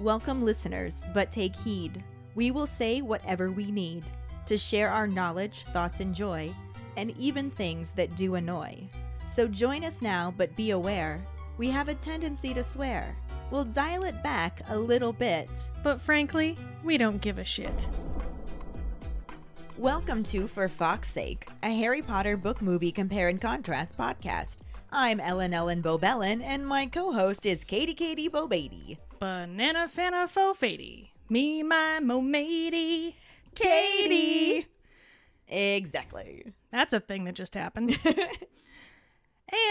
Welcome, listeners, but take heed. We will say whatever we need to share our knowledge, thoughts, and joy, and even things that do annoy. So join us now, but be aware we have a tendency to swear. We'll dial it back a little bit. But frankly, we don't give a shit. Welcome to For Fox's Sake, a Harry Potter book movie compare and contrast podcast. I'm Ellen Ellen Bobellin, and my co host is Katie Katie Bobady. Banana fana fo fady. Me, my mo matey. Katie! Exactly. That's a thing that just happened.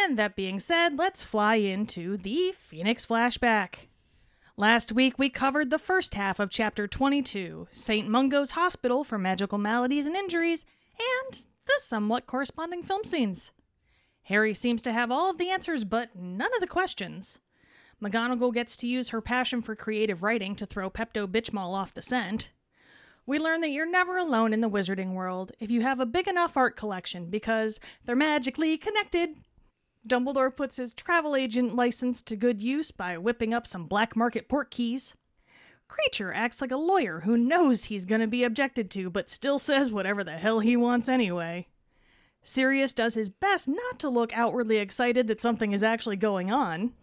and that being said, let's fly into the Phoenix flashback. Last week, we covered the first half of Chapter 22, St. Mungo's Hospital for Magical Maladies and Injuries, and the somewhat corresponding film scenes. Harry seems to have all of the answers, but none of the questions. McGonagall gets to use her passion for creative writing to throw Pepto Bitchmall off the scent. We learn that you're never alone in the wizarding world if you have a big enough art collection because they're magically connected. Dumbledore puts his travel agent license to good use by whipping up some black market port keys. Kreacher acts like a lawyer who knows he's going to be objected to but still says whatever the hell he wants anyway. Sirius does his best not to look outwardly excited that something is actually going on.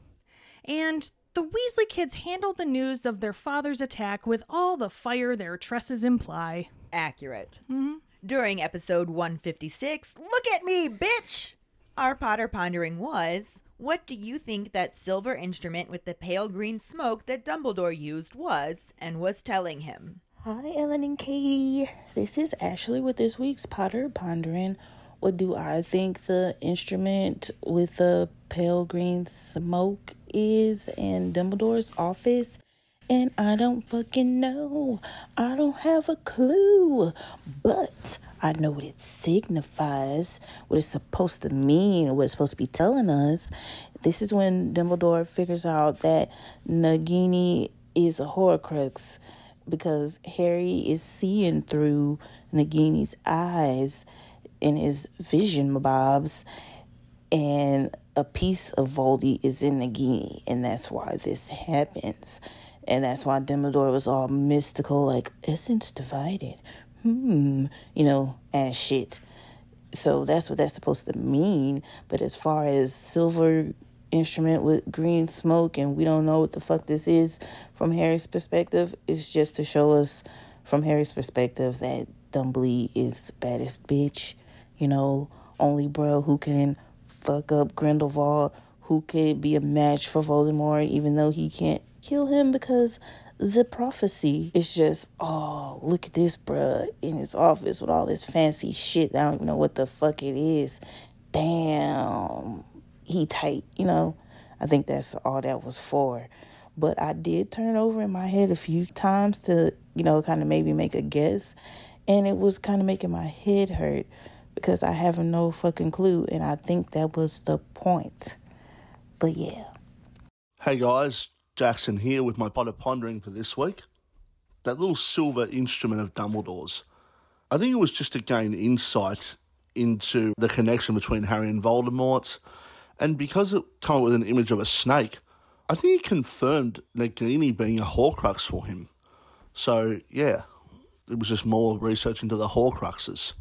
And the Weasley kids handle the news of their father's attack with all the fire their tresses imply. Accurate. Mm-hmm. During episode 156, look at me, bitch! Our Potter pondering was what do you think that silver instrument with the pale green smoke that Dumbledore used was and was telling him? Hi, Ellen and Katie. This is Ashley with this week's Potter Pondering. What do I think the instrument with the pale green smoke is in Dumbledore's office? And I don't fucking know. I don't have a clue. But I know what it signifies, what it's supposed to mean, what it's supposed to be telling us. This is when Dumbledore figures out that Nagini is a Horcrux because Harry is seeing through Nagini's eyes in his vision bobs, and a piece of Voldy is in Nagini, and that's why this happens. And that's why Dumbledore was all mystical, like essence divided. Hmm, you know, as shit. So that's what that's supposed to mean. But as far as silver instrument with green smoke, and we don't know what the fuck this is from Harry's perspective, it's just to show us from Harry's perspective that Dumbly is the baddest bitch. You know, only bro who can fuck up Grindelwald, who could be a match for Voldemort, even though he can't kill him because the prophecy is just, oh, look at this bruh in his office with all this fancy shit. I don't even know what the fuck it is. Damn, he tight, you know. I think that's all that was for. But I did turn over in my head a few times to, you know, kind of maybe make a guess. And it was kind of making my head hurt because I have no fucking clue. And I think that was the point. But yeah. Hey guys, Jackson here with my Potter Pondering for this week. That little silver instrument of Dumbledore's. I think it was just to gain insight into the connection between Harry and Voldemort, and because it came with an image of a snake, I think it confirmed Nagini being a Horcrux for him. So yeah, it was just more research into the Horcruxes.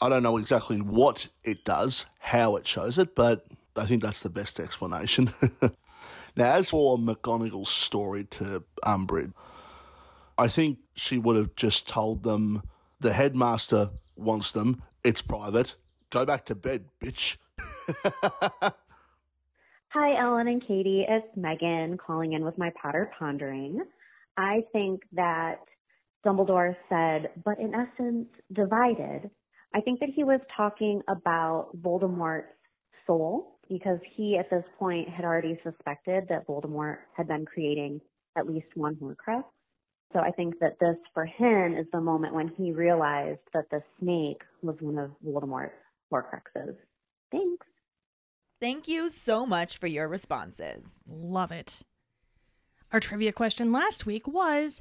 I don't know exactly what it does, how it shows it, but I think that's the best explanation. now, as for McGonagall's story to Umbridge, I think she would have just told them the headmaster wants them. It's private. Go back to bed, bitch. Hi, Ellen and Katie. It's Megan calling in with my Potter Pondering. I think that Dumbledore said, but in essence, divided. I think that he was talking about Voldemort's soul because he, at this point, had already suspected that Voldemort had been creating at least one Horcrux. So I think that this, for him, is the moment when he realized that the snake was one of Voldemort's Horcruxes. Thanks. Thank you so much for your responses. Love it. Our trivia question last week was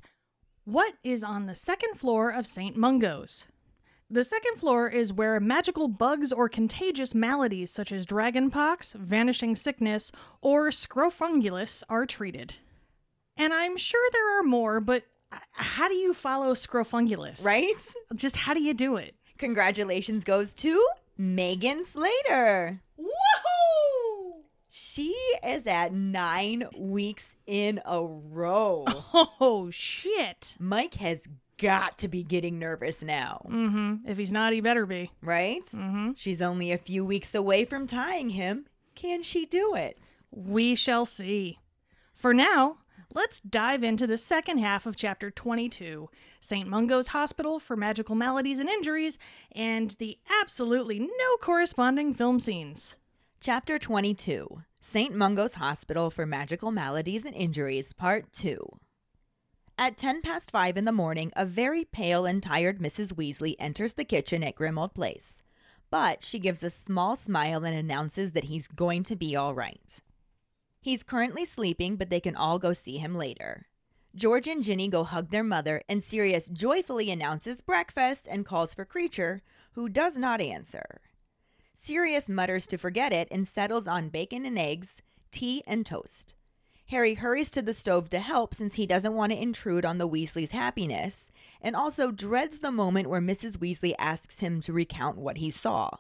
What is on the second floor of St. Mungo's? The second floor is where magical bugs or contagious maladies such as dragonpox, vanishing sickness, or scrofungulus are treated. And I'm sure there are more, but how do you follow Scrofungulus? Right? Just how do you do it? Congratulations goes to Megan Slater. Woohoo! She is at nine weeks in a row. Oh, shit. Mike has got to be getting nervous now, Mm-hmm. If he's not, he better be. right? Mm-hmm. She's only a few weeks away from tying him. Can she do it? We shall see. For now, let's dive into the second half of chapter 22 St. Mungo's Hospital for Magical Maladies and Injuries, and the absolutely no corresponding film scenes. Chapter 22 St. Mungo's Hospital for Magical Maladies and Injuries, Part 2. At 10 past 5 in the morning, a very pale and tired Mrs. Weasley enters the kitchen at Grimmauld Place. But she gives a small smile and announces that he's going to be all right. He's currently sleeping, but they can all go see him later. George and Ginny go hug their mother, and Sirius joyfully announces breakfast and calls for Kreacher, who does not answer. Sirius mutters to forget it and settles on bacon and eggs, tea, and toast. Harry hurries to the stove to help since he doesn't want to intrude on the Weasleys' happiness, and also dreads the moment where Mrs. Weasley asks him to recount what he saw.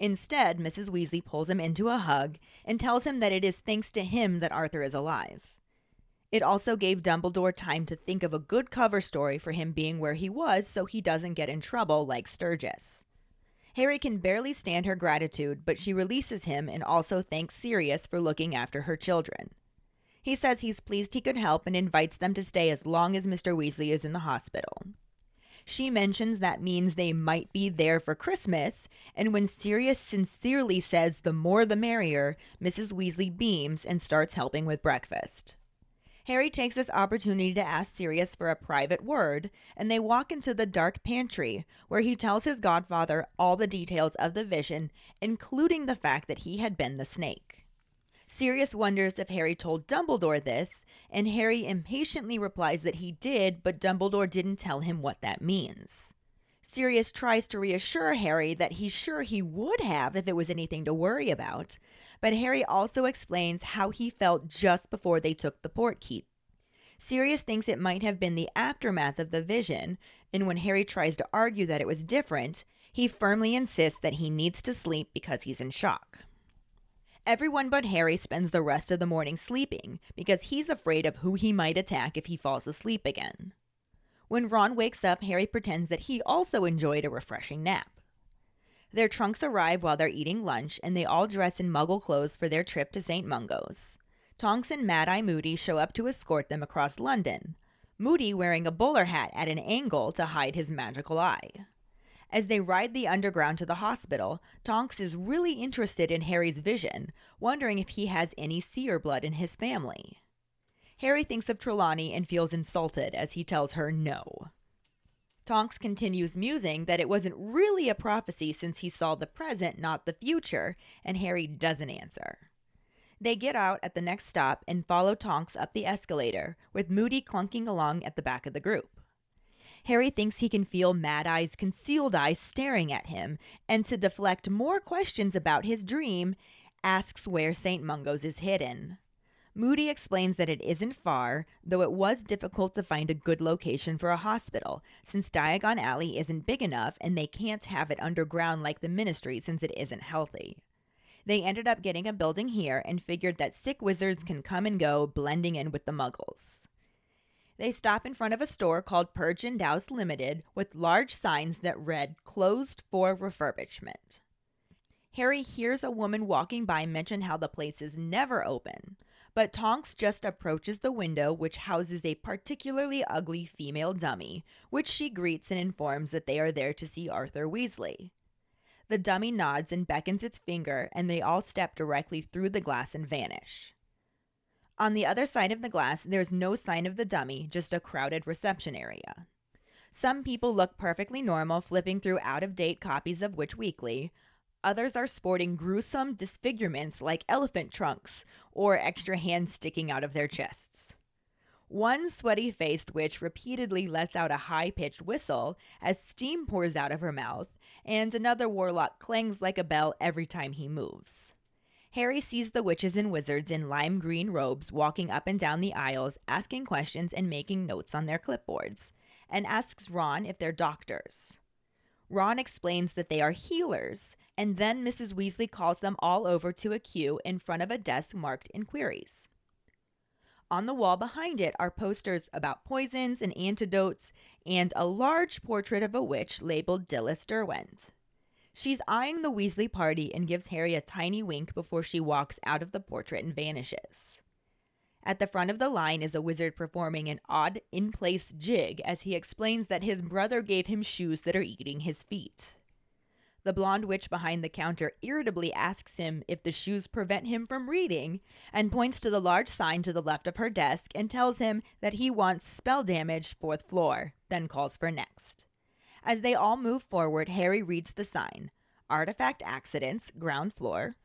Instead, Mrs. Weasley pulls him into a hug and tells him that it is thanks to him that Arthur is alive. It also gave Dumbledore time to think of a good cover story for him being where he was so he doesn't get in trouble like Sturgis. Harry can barely stand her gratitude, but she releases him and also thanks Sirius for looking after her children. He says he's pleased he could help and invites them to stay as long as Mr. Weasley is in the hospital. She mentions that means they might be there for Christmas, and when Sirius sincerely says the more the merrier, Mrs. Weasley beams and starts helping with breakfast. Harry takes this opportunity to ask Sirius for a private word, and they walk into the dark pantry, where he tells his godfather all the details of the vision, including the fact that he had been the snake. Sirius wonders if Harry told Dumbledore this, and Harry impatiently replies that he did, but Dumbledore didn't tell him what that means. Sirius tries to reassure Harry that he's sure he would have if it was anything to worry about, but Harry also explains how he felt just before they took the portkey. Sirius thinks it might have been the aftermath of the vision, and when Harry tries to argue that it was different, he firmly insists that he needs to sleep because he's in shock. Everyone but Harry spends the rest of the morning sleeping because he's afraid of who he might attack if he falls asleep again. When Ron wakes up, Harry pretends that he also enjoyed a refreshing nap. Their trunks arrive while they're eating lunch, and they all dress in muggle clothes for their trip to St. Mungo's. Tonks and Mad Eye Moody show up to escort them across London, Moody wearing a bowler hat at an angle to hide his magical eye. As they ride the underground to the hospital, Tonks is really interested in Harry's vision, wondering if he has any seer blood in his family. Harry thinks of Trelawney and feels insulted as he tells her no. Tonks continues musing that it wasn't really a prophecy since he saw the present, not the future, and Harry doesn't answer. They get out at the next stop and follow Tonks up the escalator, with Moody clunking along at the back of the group. Harry thinks he can feel Mad Eye's concealed eyes staring at him, and to deflect more questions about his dream, asks where St. Mungo's is hidden. Moody explains that it isn't far, though it was difficult to find a good location for a hospital, since Diagon Alley isn't big enough and they can't have it underground like the ministry since it isn't healthy. They ended up getting a building here and figured that sick wizards can come and go, blending in with the muggles. They stop in front of a store called Purge and Dowse Limited with large signs that read closed for refurbishment. Harry hears a woman walking by mention how the place is never open, but Tonks just approaches the window, which houses a particularly ugly female dummy, which she greets and informs that they are there to see Arthur Weasley. The dummy nods and beckons its finger, and they all step directly through the glass and vanish. On the other side of the glass, there's no sign of the dummy, just a crowded reception area. Some people look perfectly normal, flipping through out of date copies of Witch Weekly. Others are sporting gruesome disfigurements like elephant trunks or extra hands sticking out of their chests. One sweaty faced witch repeatedly lets out a high pitched whistle as steam pours out of her mouth, and another warlock clangs like a bell every time he moves. Harry sees the witches and wizards in lime green robes walking up and down the aisles, asking questions and making notes on their clipboards, and asks Ron if they're doctors. Ron explains that they are healers, and then Mrs. Weasley calls them all over to a queue in front of a desk marked inquiries. On the wall behind it are posters about poisons and antidotes, and a large portrait of a witch labeled Dilys Derwent. She's eyeing the Weasley party and gives Harry a tiny wink before she walks out of the portrait and vanishes. At the front of the line is a wizard performing an odd in place jig as he explains that his brother gave him shoes that are eating his feet. The blonde witch behind the counter irritably asks him if the shoes prevent him from reading and points to the large sign to the left of her desk and tells him that he wants spell damage fourth floor, then calls for next. As they all move forward, Harry reads the sign. Artifact accidents, ground floor,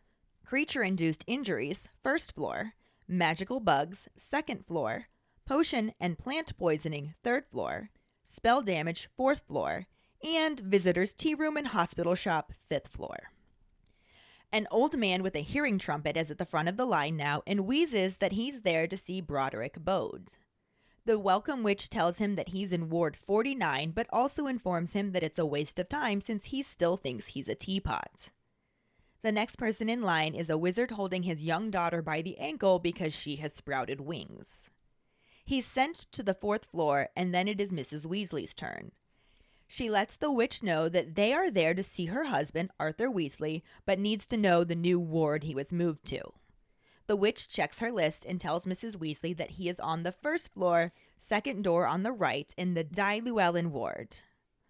creature induced injuries, first floor, magical bugs, second floor, potion and plant poisoning, third floor, spell damage, fourth floor, and visitors' tea room and hospital shop, fifth floor. An old man with a hearing trumpet is at the front of the line now and wheezes that he's there to see Broderick Bode. The welcome witch tells him that he's in Ward 49, but also informs him that it's a waste of time since he still thinks he's a teapot. The next person in line is a wizard holding his young daughter by the ankle because she has sprouted wings. He's sent to the fourth floor, and then it is Mrs. Weasley's turn. She lets the witch know that they are there to see her husband, Arthur Weasley, but needs to know the new ward he was moved to. The witch checks her list and tells Mrs. Weasley that he is on the first floor, second door on the right, in the Dai Llewellyn ward.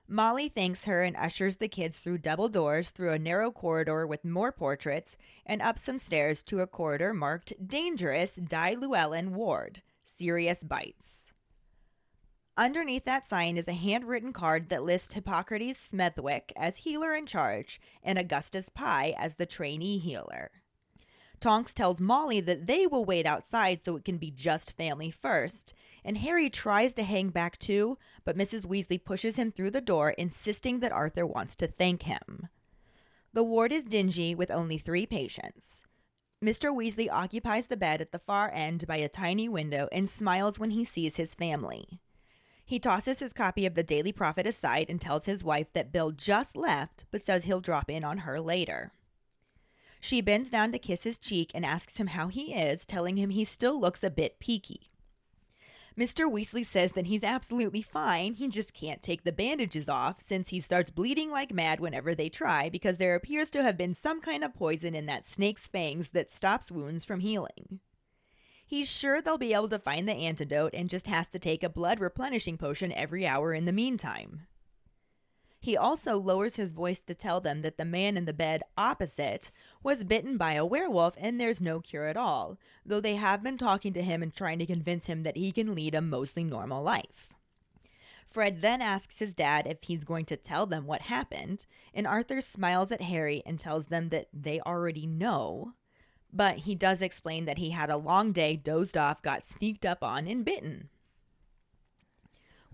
Molly thanks her and ushers the kids through double doors, through a narrow corridor with more portraits, and up some stairs to a corridor marked Dangerous Dai Llewellyn Ward. Serious Bites. Underneath that sign is a handwritten card that lists Hippocrates Smethwick as healer in charge and Augustus Pye as the trainee healer. Tonks tells Molly that they will wait outside so it can be just family first, and Harry tries to hang back too, but Mrs. Weasley pushes him through the door, insisting that Arthur wants to thank him. The ward is dingy with only three patients. Mr. Weasley occupies the bed at the far end by a tiny window and smiles when he sees his family. He tosses his copy of the Daily Prophet aside and tells his wife that Bill just left, but says he'll drop in on her later. She bends down to kiss his cheek and asks him how he is, telling him he still looks a bit peaky. Mr. Weasley says that he's absolutely fine, he just can't take the bandages off since he starts bleeding like mad whenever they try because there appears to have been some kind of poison in that snake's fangs that stops wounds from healing. He's sure they'll be able to find the antidote and just has to take a blood replenishing potion every hour in the meantime. He also lowers his voice to tell them that the man in the bed opposite was bitten by a werewolf and there's no cure at all, though they have been talking to him and trying to convince him that he can lead a mostly normal life. Fred then asks his dad if he's going to tell them what happened, and Arthur smiles at Harry and tells them that they already know. But he does explain that he had a long day, dozed off, got sneaked up on, and bitten.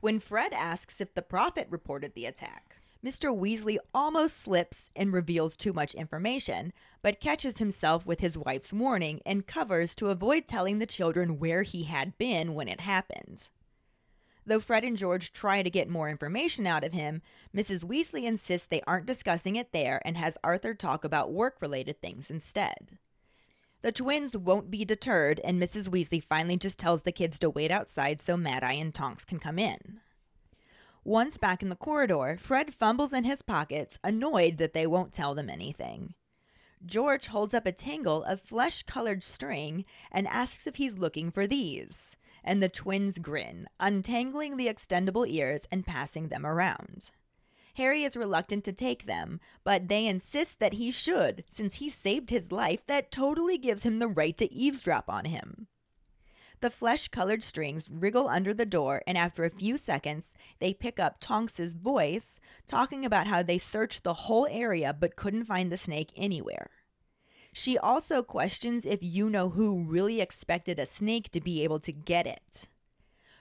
When Fred asks if the prophet reported the attack, Mr. Weasley almost slips and reveals too much information, but catches himself with his wife's warning and covers to avoid telling the children where he had been when it happened. Though Fred and George try to get more information out of him, Mrs. Weasley insists they aren't discussing it there and has Arthur talk about work related things instead. The twins won't be deterred, and Mrs. Weasley finally just tells the kids to wait outside so Mad Eye and Tonks can come in. Once back in the corridor, Fred fumbles in his pockets, annoyed that they won't tell them anything. George holds up a tangle of flesh colored string and asks if he's looking for these, and the twins grin, untangling the extendable ears and passing them around. Harry is reluctant to take them, but they insist that he should, since he saved his life that totally gives him the right to eavesdrop on him. The flesh colored strings wriggle under the door, and after a few seconds, they pick up Tonks's voice talking about how they searched the whole area but couldn't find the snake anywhere. She also questions if you know who really expected a snake to be able to get it.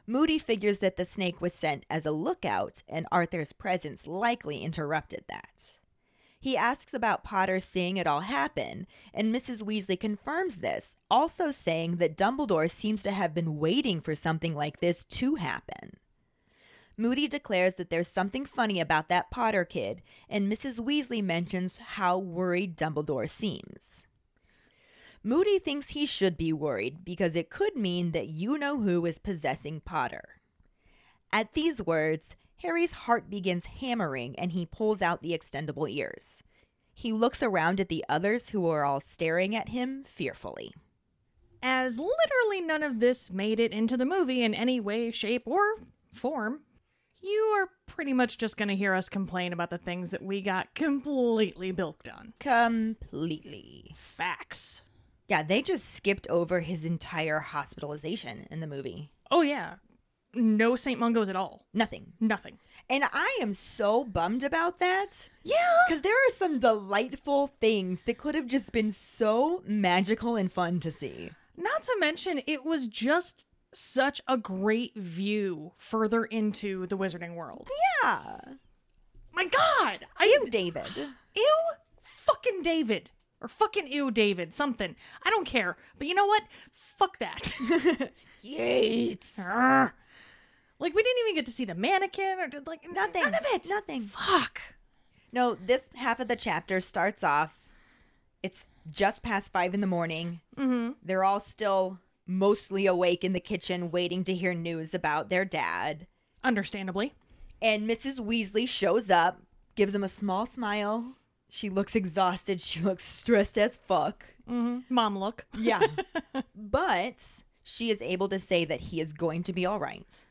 Moody figures that the snake was sent as a lookout, and Arthur's presence likely interrupted that. He asks about Potter seeing it all happen, and Mrs. Weasley confirms this, also saying that Dumbledore seems to have been waiting for something like this to happen. Moody declares that there's something funny about that Potter kid, and Mrs. Weasley mentions how worried Dumbledore seems. Moody thinks he should be worried because it could mean that you know who is possessing Potter. At these words, Harry's heart begins hammering and he pulls out the extendable ears. He looks around at the others who are all staring at him fearfully. As literally none of this made it into the movie in any way, shape, or form, you are pretty much just going to hear us complain about the things that we got completely bilked on. Completely. Facts. Yeah, they just skipped over his entire hospitalization in the movie. Oh, yeah. No St. Mungos at all. Nothing. Nothing. And I am so bummed about that. Yeah. Because there are some delightful things that could have just been so magical and fun to see. Not to mention, it was just such a great view further into the wizarding world. Yeah. My God! I am David. ew fucking David. Or fucking ew David, something. I don't care. But you know what? Fuck that. Yates. Arrgh. like we didn't even get to see the mannequin or did like Nothing. None of it. Nothing. Fuck. No, this half of the chapter starts off. It's just past five in the morning. Mm-hmm. They're all still mostly awake in the kitchen, waiting to hear news about their dad. Understandably. And Mrs. Weasley shows up, gives him a small smile. She looks exhausted. She looks stressed as fuck. Mm-hmm. Mom look. Yeah. but she is able to say that he is going to be all right.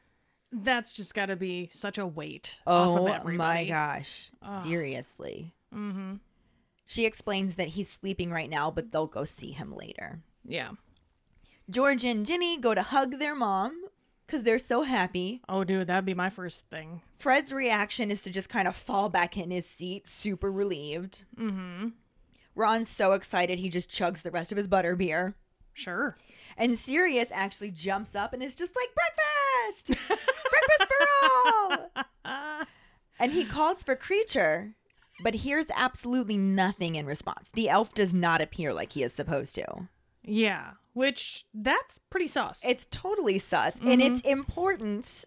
That's just got to be such a weight off of Oh my gosh. Ugh. Seriously. Mm-hmm. She explains that he's sleeping right now, but they'll go see him later. Yeah. George and Ginny go to hug their mom because they're so happy. Oh, dude, that'd be my first thing. Fred's reaction is to just kind of fall back in his seat, super relieved. Mm-hmm. Ron's so excited he just chugs the rest of his butter beer. Sure. And Sirius actually jumps up and is just like, breakfast! breakfast for all! And he calls for Kreacher, but hears absolutely nothing in response. The elf does not appear like he is supposed to. Yeah. Which that's pretty sus. It's totally sus, and mm-hmm. it's important.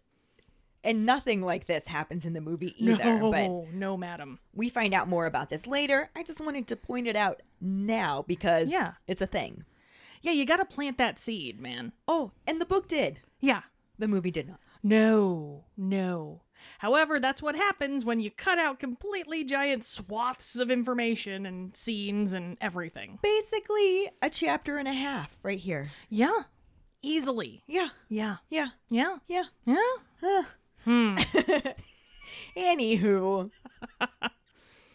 And nothing like this happens in the movie either. no, But no, madam. we find out more about this later. I just wanted to point it out now because Yeah. it's a thing. Yeah, you got to plant that seed, man. Oh, and the book did. Yeah. The movie did not. No, no. However, that's what happens when you cut out completely giant swaths of information and scenes and everything. Basically, a chapter and a half right here. Yeah. Easily. Yeah, Yeah. yeah, Yeah. yeah. Yeah. Huh. Hmm. Anywho,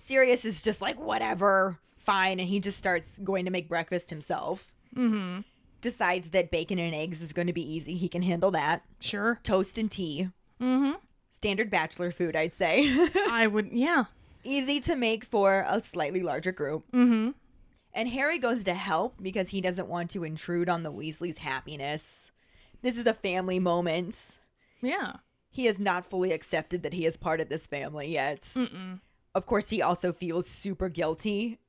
Sirius is just like, whatever, fine. And he just starts going to make breakfast himself. mm-hmm. Decides that bacon and eggs is going to be easy. He can handle that. Sure. Toast and tea. Mm-hmm. Standard bachelor food, I'd say. I would, yeah. easy to make for a slightly larger group. Mm-hmm. And Harry goes to help because he doesn't want to intrude on the Weasleys' happiness. This is a family moment. Yeah. He has not fully accepted that he is part of this family yet. Mm-mm. Of course, he also feels super guilty.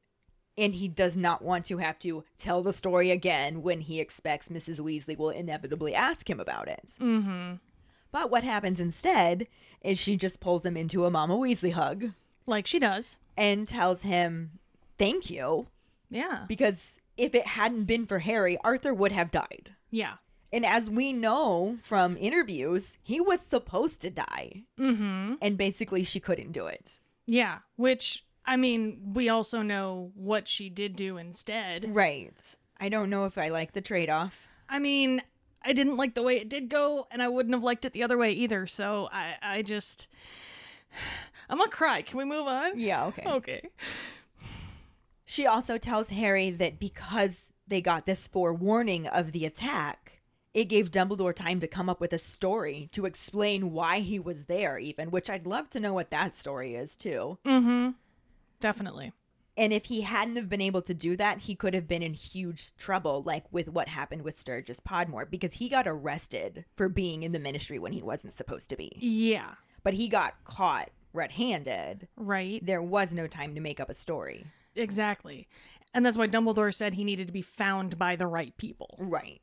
And he does not want to have to tell the story again when he expects Mrs. Weasley will inevitably ask him about it. Mm-hmm. But what happens instead is she just pulls him into a Mama Weasley hug Like she does. and tells him, Thank you. Yeah. Because if it hadn't been for Harry, Arthur would have died. Yeah. And as we know from interviews, he was supposed to die. Mm-hmm. And basically, she couldn't do it. Yeah. Which, I mean, we also know what she did do instead. Right. I don't know if I like the trade off. I mean, I didn't like the way it did go, and I wouldn't have liked it the other way either. So I, I just, I'm gonna cry. Can we move on? Yeah, okay. Okay. She also tells Harry that because they got this forewarning of the attack, it gave Dumbledore time to come up with a story to explain why he was there, even, which I'd love to know what that story is, too. Mm-hmm. Definitely. And if he hadn't have been able to do that, he could have been in huge trouble, like with what happened with Sturgis Podmore, because he got arrested for being in the ministry when he wasn't supposed to be. Yeah. But he got caught red handed, Right. there was no time to make up a story. Exactly. And that's why Dumbledore said he needed to be found by the right people. Right.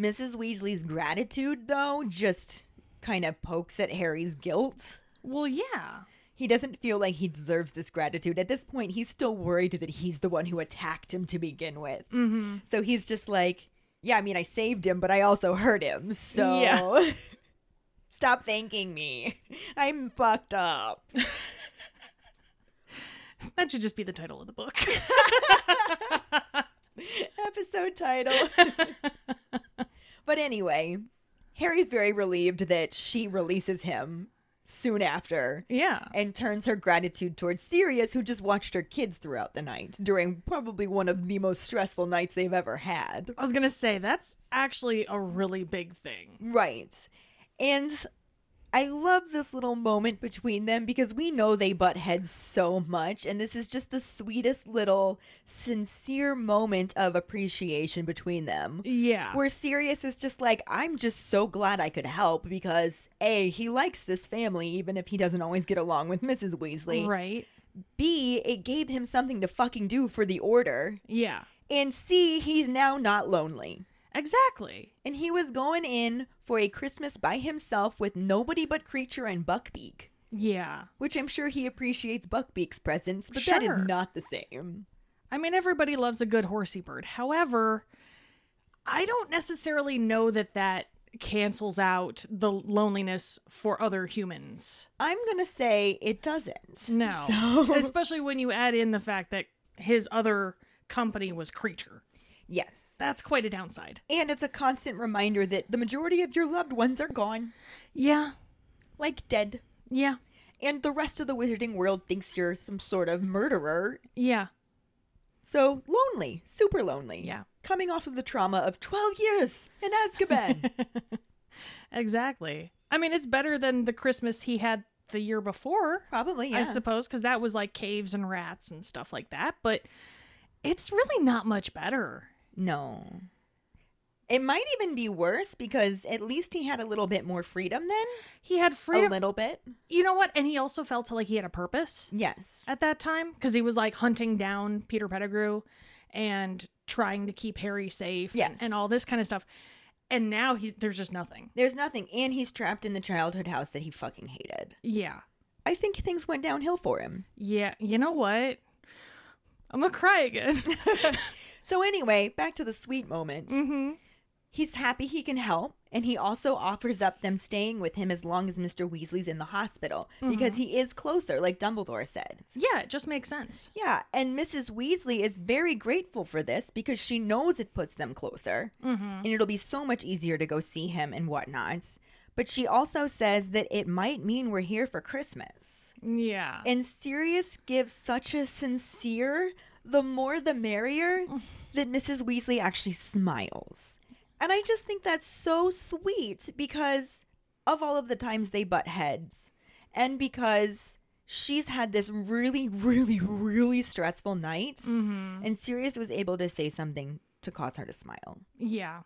Mrs. Weasley's gratitude, though, just kind of pokes at Harry's guilt. Well, yeah. He doesn't feel like he deserves this gratitude. At this point, he's still worried that he's the one who attacked him to begin with. Mm-hmm. So he's just like, yeah, I mean, I saved him, but I also hurt him. So Yeah. stop thanking me. I'm fucked up. That should just be the title of the book. Episode title. but anyway, Harry's very relieved that she releases him soon after yeah. and turns her gratitude towards Sirius, who just watched her kids throughout the night during probably one of the most stressful nights they've ever had. I was going to say, that's actually a really big thing. Right. And I love this little moment between them because we know they butt heads so much. And this is just the sweetest little sincere moment of appreciation between them. Yeah. Where Sirius is just like, I'm just so glad I could help because A, he likes this family, even if he doesn't always get along with Mrs. Weasley. Right. B, it gave him something to fucking do for the order. Yeah. And C, he's now not lonely. Exactly. And he was going in for a Christmas by himself with nobody but Kreacher and Buckbeak, Yeah. which I'm sure he appreciates Buckbeak's presence, but that Sure. is not the same. I mean, everybody loves a good horsey bird. However, I don't necessarily know that that cancels out the loneliness for other humans. I'm going to say it doesn't. No. So, Especially when you add in the fact that his other company was Kreacher. Yes. That's quite a downside. And it's a constant reminder that the majority of your loved ones are gone, Yeah. like dead. Yeah. And the rest of the wizarding world thinks you're some sort of murderer. Yeah. So lonely, super lonely. Yeah. Coming off of the trauma of 12 years in Azkaban. Exactly. I mean, it's better than the Christmas he had the year before. Probably, yeah. I suppose, because that was like caves and rats and stuff like that. But it's really not much better. No. It might even be worse because at least he had a little bit more freedom then. He had A little bit. You know what? And he also felt like he had a purpose Yes. at that time because he was like hunting down Peter Pettigrew and trying to keep Harry safe and- Yes. and, all this kind of stuff. And now he there's just nothing. There's nothing. And he's trapped in the childhood house that he fucking hated. Yeah. I think things went downhill for him. Yeah. You know what? I'm going to cry again. So, anyway, back to the sweet moment. mm-hmm. He's happy he can help, and he also offers up them staying with him as long as Mr. Weasley's in the hospital because he is closer, like Dumbledore said. Yeah, it just makes sense. Yeah, and Mrs. Weasley is very grateful for this because she knows it puts them closer, Mm-hmm. and it'll be so much easier to go see him and whatnot. But she also says that it might mean we're here for Christmas. Yeah. And Sirius gives such a sincere, the more the merrier, that Mrs. Weasley actually smiles. And I just think that's so sweet because of all of the times they butt heads and because she's had this really, really, really stressful night. mm-hmm. And Sirius was able to say something to cause her to smile. Yeah.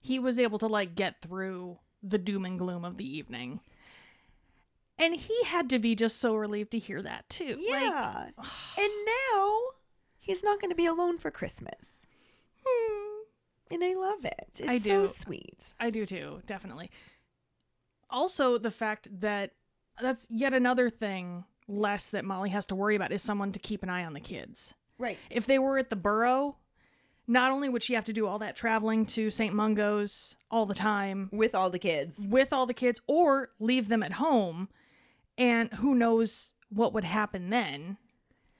He was able to like get through the doom and gloom of the evening. And he had to be just so relieved to hear that too. Like, Yeah. and now he's not going to be alone for Christmas. hmm, And I love it. It's I so do. sweet. I do too, definitely. Also, the fact that that's yet another thing less that Molly has to worry about is someone to keep an eye on the kids. Right. If they were at the burrow, not only would she have to do all that traveling to St. Mungo's all the time, With all the kids. with all the kids or leave them at home and who knows what would happen then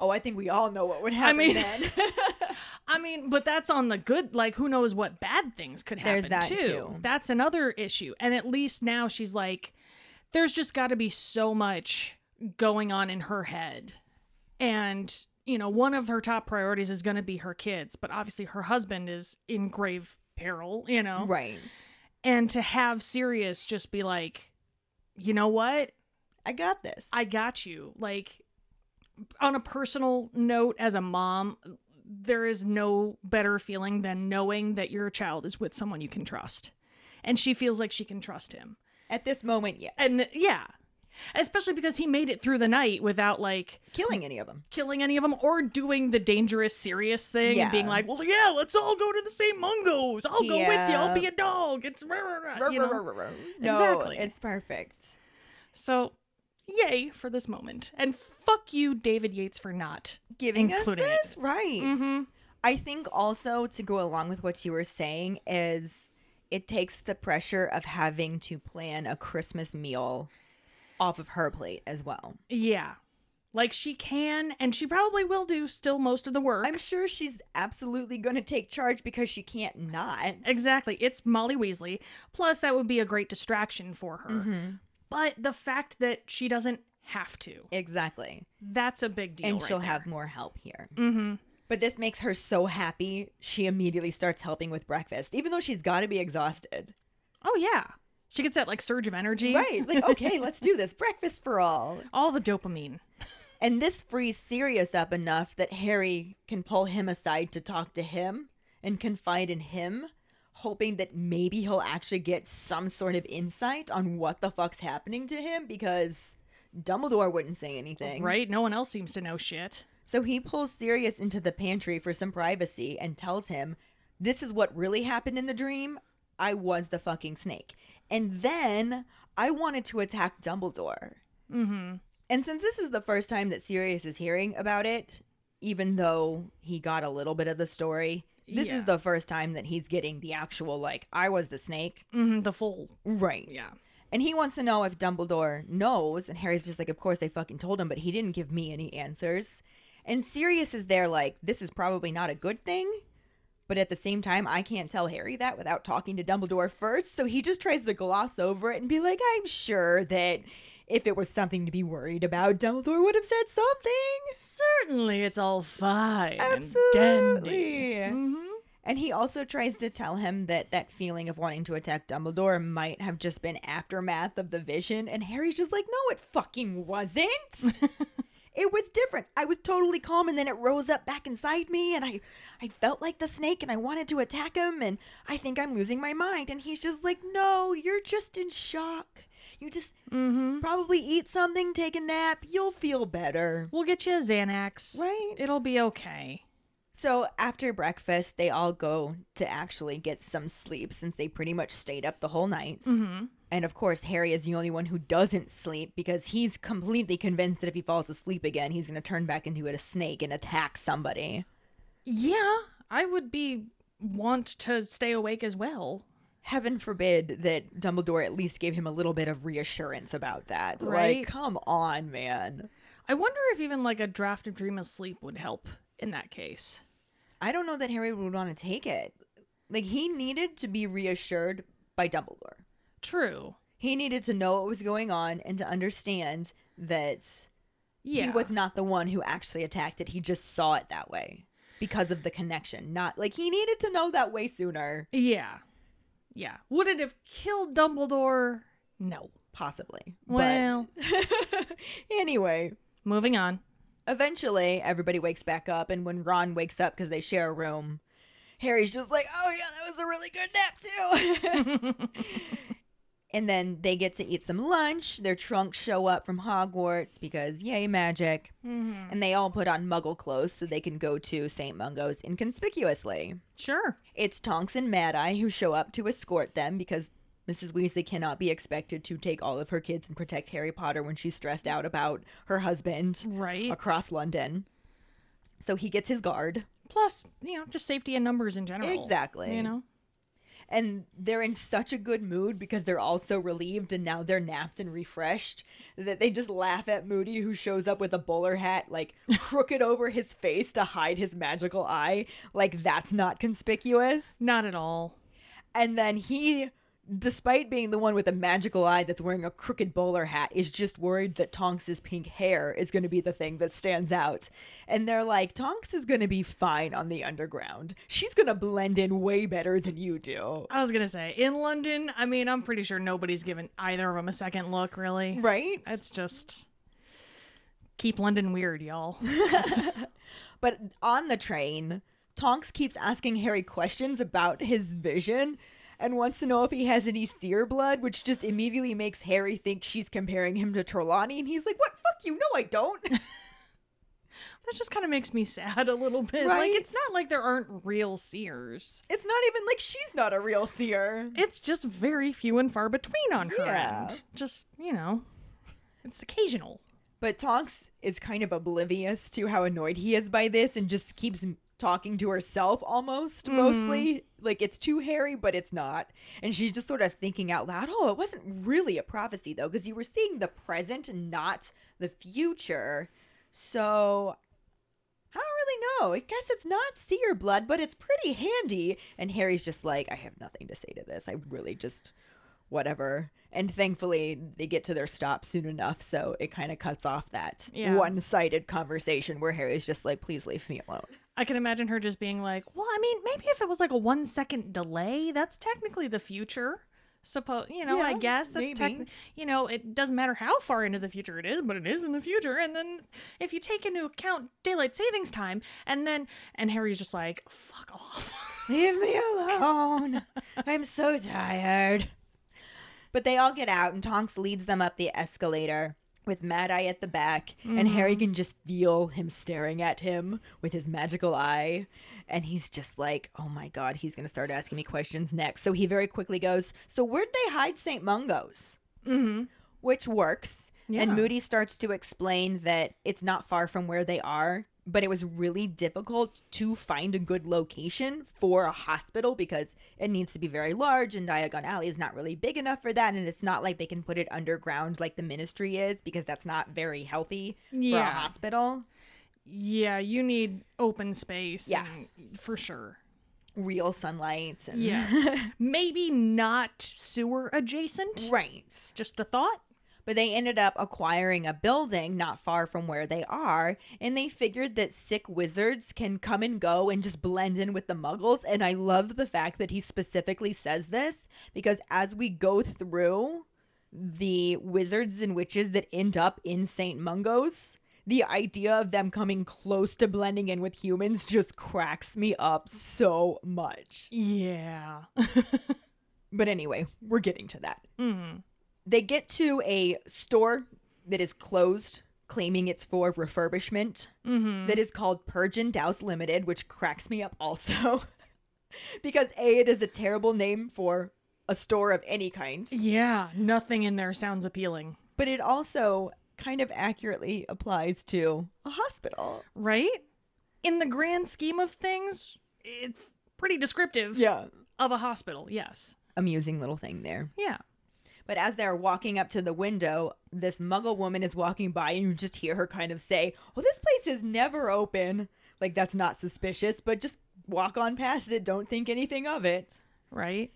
Oh, I think we all know what would happen I mean- then. i mean but that's on the good like who knows what bad things could happen There's that, too. too. that's another issue and at least now she's like there's just got to be so much going on in her head and you know one of her top priorities is going to be her kids but obviously her husband is in grave peril you know right. and to have Sirius just be like you know what I got this. I got you. Like on a personal note as a mom, there is no better feeling than knowing that your child is with someone you can trust. And she feels like she can trust him. At this moment, yes. And yeah. Especially because he made it through the night without like Killing any of them. killing any of them or doing the dangerous serious thing Yeah. and being like, "Well, yeah, let's all go to the St. Mungos. I'll go with you. I'll be a dog." It's rah, rah, rah," you know? No, Exactly. it's perfect. So, yay for this moment. And fuck you David Yates for not Giving including us it. this, right? Mhm. I think also to go along with what you were saying is it takes the pressure of having to plan a Christmas meal off of her plate as well. Yeah. Like she can and she probably will do still most of the work. I'm sure she's absolutely going to take charge because she can't not. Exactly. It's Molly Weasley. Plus, that would be a great distraction for her. Mm-hmm. But the fact that she doesn't have to, Exactly. that's a big deal. and right she'll there. have more help here. Mm-hmm. But this makes her so happy, she immediately starts helping with breakfast, even though she's got to be exhausted. Oh, yeah. She gets that like surge of energy. Right. Like, okay, let's do this. Breakfast for all. All the dopamine. And this frees Sirius up enough that Harry can pull him aside to talk to him and confide in him, hoping that maybe he'll actually get some sort of insight on what the fuck's happening to him because Dumbledore wouldn't say anything. Right? No one else seems to know shit. So he pulls Sirius into the pantry for some privacy and tells him, This is what really happened in the dream. I was the fucking snake. And then I wanted to attack Dumbledore. Mm-hmm. And since this is the first time that Sirius is hearing about it, even though he got a little bit of the story, this Yeah. is the first time that he's getting the actual, like, I was the snake. Mm-hmm. The full. Right. Yeah. And he wants to know if Dumbledore knows. And Harry's just like, Of course they fucking told him, but he didn't give me any answers. And Sirius is there, like, This is probably not a good thing. But at the same time, I can't tell Harry that without talking to Dumbledore first. So he just tries to gloss over it and be like, I'm sure that if it was something to be worried about, Dumbledore would have said something. Certainly, it's all fine. Absolutely. And dandy. Mhm. And he also tries to tell him that that feeling of wanting to attack Dumbledore might have just been aftermath of the vision. And Harry's just like, no, it fucking wasn't. it was different. I was totally calm, and then it rose up back inside me, and I, I felt like the snake, and I wanted to attack him, and I think I'm losing my mind. And he's just like, no, you're just in shock. You just Mhm. probably eat something, take a nap, you'll feel better. We'll get you a Xanax. Right. It'll be okay. So after breakfast, they all go to actually get some sleep since they pretty much stayed up the whole night. Mm-hmm. And of course, Harry is the only one who doesn't sleep because he's completely convinced that if he falls asleep again, he's going to turn back into a snake and attack somebody. Yeah, I would be want to stay awake as well. Heaven forbid that Dumbledore at least gave him a little bit of reassurance about that. Right. Like, come on, man. I wonder if even like a draft of Dreamless Sleep would help in that case. I don't know that Harry would want to take it. Like, he needed to be reassured by Dumbledore. True. he needed to know what was going on and to understand that Yeah. he was not the one who actually attacked it. He just saw it that way because of the connection. Not like he needed to know that way sooner, Yeah. Yeah. Would it have killed Dumbledore? No. possibly. Well. but anyway, Moving on. eventually everybody wakes back up, and when Ron wakes up because they share a room, Harry's just like, "Oh yeah, that was a really good nap too." And then they get to eat some lunch. Their trunks show up from Hogwarts because yay magic. Mm-hmm. And they all put on muggle clothes so they can go to St. Mungo's inconspicuously. Sure. It's Tonks and Mad Eye who show up to escort them because Mrs. Weasley cannot be expected to take all of her kids and protect Harry Potter when she's stressed out about her husband Right. across London. So he gets his guard. Plus, you know, just safety and numbers in general. Exactly. You know? And they're in such a good mood because they're all so relieved and now they're napped and refreshed that they just laugh at Moody who shows up with a bowler hat like crooked over his face to hide his magical eye like that's not conspicuous Not at all. and then he despite being the one with a magical eye that's wearing a crooked bowler hat is just worried that Tonks's pink hair is going to be the thing that stands out and they're like Tonks is going to be fine on the underground she's going to blend in way better than you do I was gonna say in London. I mean, I'm pretty sure nobody's given either of them a second look. Really, Right? It's just keep London weird, y'all. But on the train, Tonks keeps asking Harry questions about his vision. And wants to know if he has any seer blood, which just immediately makes Harry think she's comparing him to Trelawney. And he's like, What? Fuck you. No, I don't. That just kind of makes me sad a little bit. Like, it's not like there aren't real seers. it's not even like she's not a real seer. It's just very few and far between on her Yeah. end. Just, you know, it's occasional. But Tonks is kind of oblivious to how annoyed he is by this and just keeps talking to herself almost, mm-hmm. mostly. Like it's too Harry, but it's not. And she's just sort of thinking out loud, oh, it wasn't really a prophecy though, because you were seeing the present not the future. So I don't really know. I guess it's not seer blood, but it's pretty handy. And Harry's just like, I have nothing to say to this. I really just whatever. And thankfully, they get to their stop soon enough, so it kind of cuts off that Yeah. one-sided conversation where Harry's just like, "Please leave me alone." I can imagine her just being like, well, I mean, maybe if it was like a one second delay, that's technically the future. Suppose, you know, I guess that's technically, you know, it doesn't matter how far into the future it is, but it is in the future. And then if you take into account daylight savings time, and then, and Harry's just like, fuck off. Leave me alone. I'm so tired. But they all get out, and Tonks leads them up the escalator with Mad Eye at the back, and Harry can just feel him staring at him with his magical eye. And he's just like, oh my god, he's going to start asking me questions next. So he very quickly goes, So where'd they hide St. Mungo's? mm-hmm. which works. Yeah. And Moody starts to explain that it's not far from where they are, but it was really difficult to find a good location for a hospital because it needs to be very large, and Diagon Alley is not really big enough for that. And it's not like they can put it underground like the ministry is because that's not very healthy for a Yeah. hospital. Yeah, you need open space. Yeah. and- for sure. Real sunlight. And... Yes. Maybe not sewer adjacent. right. Just a thought. But they ended up acquiring a building not far from where they are, and they figured that sick wizards can come and go and just blend in with the muggles. And I love the fact that he specifically says this because as we go through the wizards and witches that end up in St. Mungo's, the idea of them coming close to blending in with humans just cracks me up so much. Yeah. But anyway, we're getting to that. mm. They get to a store that is closed, claiming it's for refurbishment, Mm-hmm. that is called Purge and Dowse Limited, which cracks me up also. because A, it is a terrible name for a store of any kind, Yeah, nothing in there sounds appealing. but it also kind of accurately applies to a hospital. Right? In the grand scheme of things, it's pretty descriptive Yeah. of a hospital, yes. Amusing little thing there. Yeah. But as they're walking up to the window, this muggle woman is walking by, and you just hear her kind of say, Well, this place is never open. Like, that's not suspicious, but just walk on past it. Don't think anything of it. Right?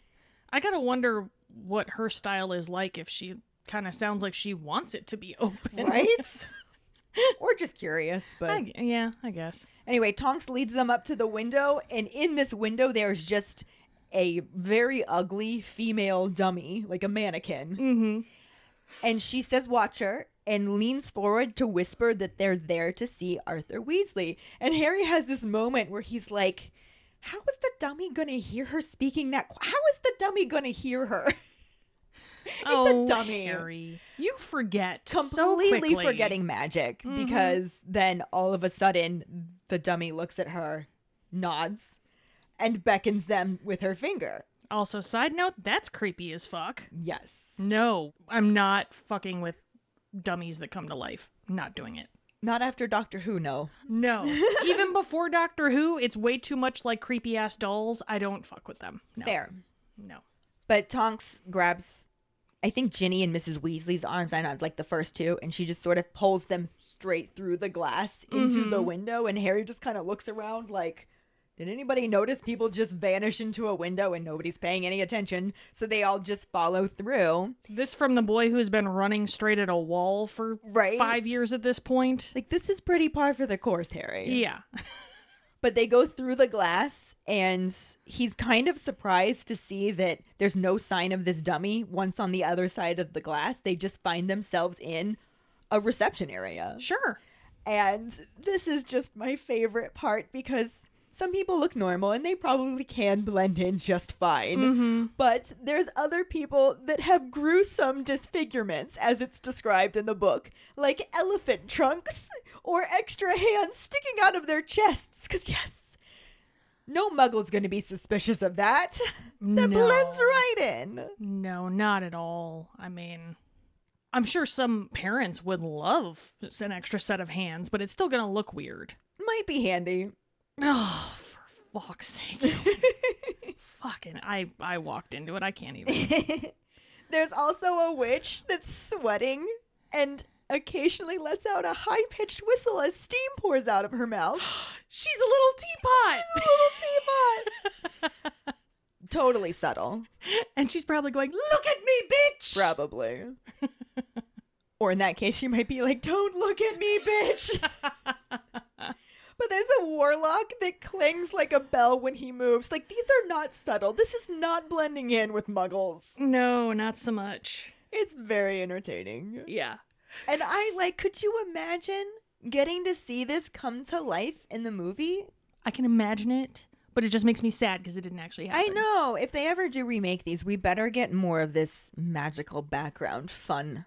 I gotta wonder what her style is like if she kind of sounds like she wants it to be open. Right? or just curious. But I, yeah, I guess. anyway, Tonks leads them up to the window, and in this window, there's just a very ugly female dummy, like a mannequin. Mm-hmm. And she says, Watch her, and leans forward to whisper that they're there to see Arthur Weasley. And Harry has this moment where he's like, How is the dummy going to hear her speaking that? qu- How is the dummy going to hear her? it's oh, a dummy. Harry. You forget Completely so forgetting magic Mhm. because then all of a sudden the dummy looks at her, nods, and beckons them with her finger. Also, side note, that's creepy as fuck. Yes. No, I'm not fucking with dummies that come to life. Not doing it. Not after Doctor Who, no. No. Even before Doctor Who, it's way too much like creepy ass dolls. I don't fuck with them. No. Fair. No. But Tonks grabs, I think, Ginny and Mrs. Weasley's arms. I know, like the first two, and she just sort of pulls them straight through the glass into the mm-hmm. window. And Harry just kind of looks around like, did anybody notice people just vanish into a window and nobody's paying any attention? So they all just follow through. This from the boy who's been running straight at a wall for Right. five years at this point. Like, this is pretty par for the course, Harry. Yeah. But they go through the glass, and he's kind of surprised to see that there's no sign of this dummy once on the other side of the glass. They just find themselves in a reception area. Sure. And this is just my favorite part because some people look normal and they probably can blend in just fine. Mm-hmm. But there's other people that have gruesome disfigurements, as it's described in the book, like elephant trunks or extra hands sticking out of their chests. Because, yes, no muggle's going to be suspicious of that. That No. blends right in. No, not at all. I mean, I'm sure some parents would love an extra set of hands, but it's still gonna look weird. Might be handy. Oh, for fuck's sake. Fucking I I walked into it. I can't even. There's also a witch that's sweating and occasionally lets out a high pitched whistle as steam pours out of her mouth. She's a little teapot. a little teapot. totally subtle. and she's probably going, "Look at me, bitch." Probably. or in that case, she might be like, Don't look at me, bitch. But there's a warlock that clings like a bell when he moves. Like, these are not subtle. This is not blending in with muggles. No, not so much. It's very entertaining. Yeah. And I like, could you imagine getting to see this come to life in the movie? I can imagine it, but it just makes me sad because it didn't actually happen. I know. If they ever do remake these, we better get more of this magical background fun.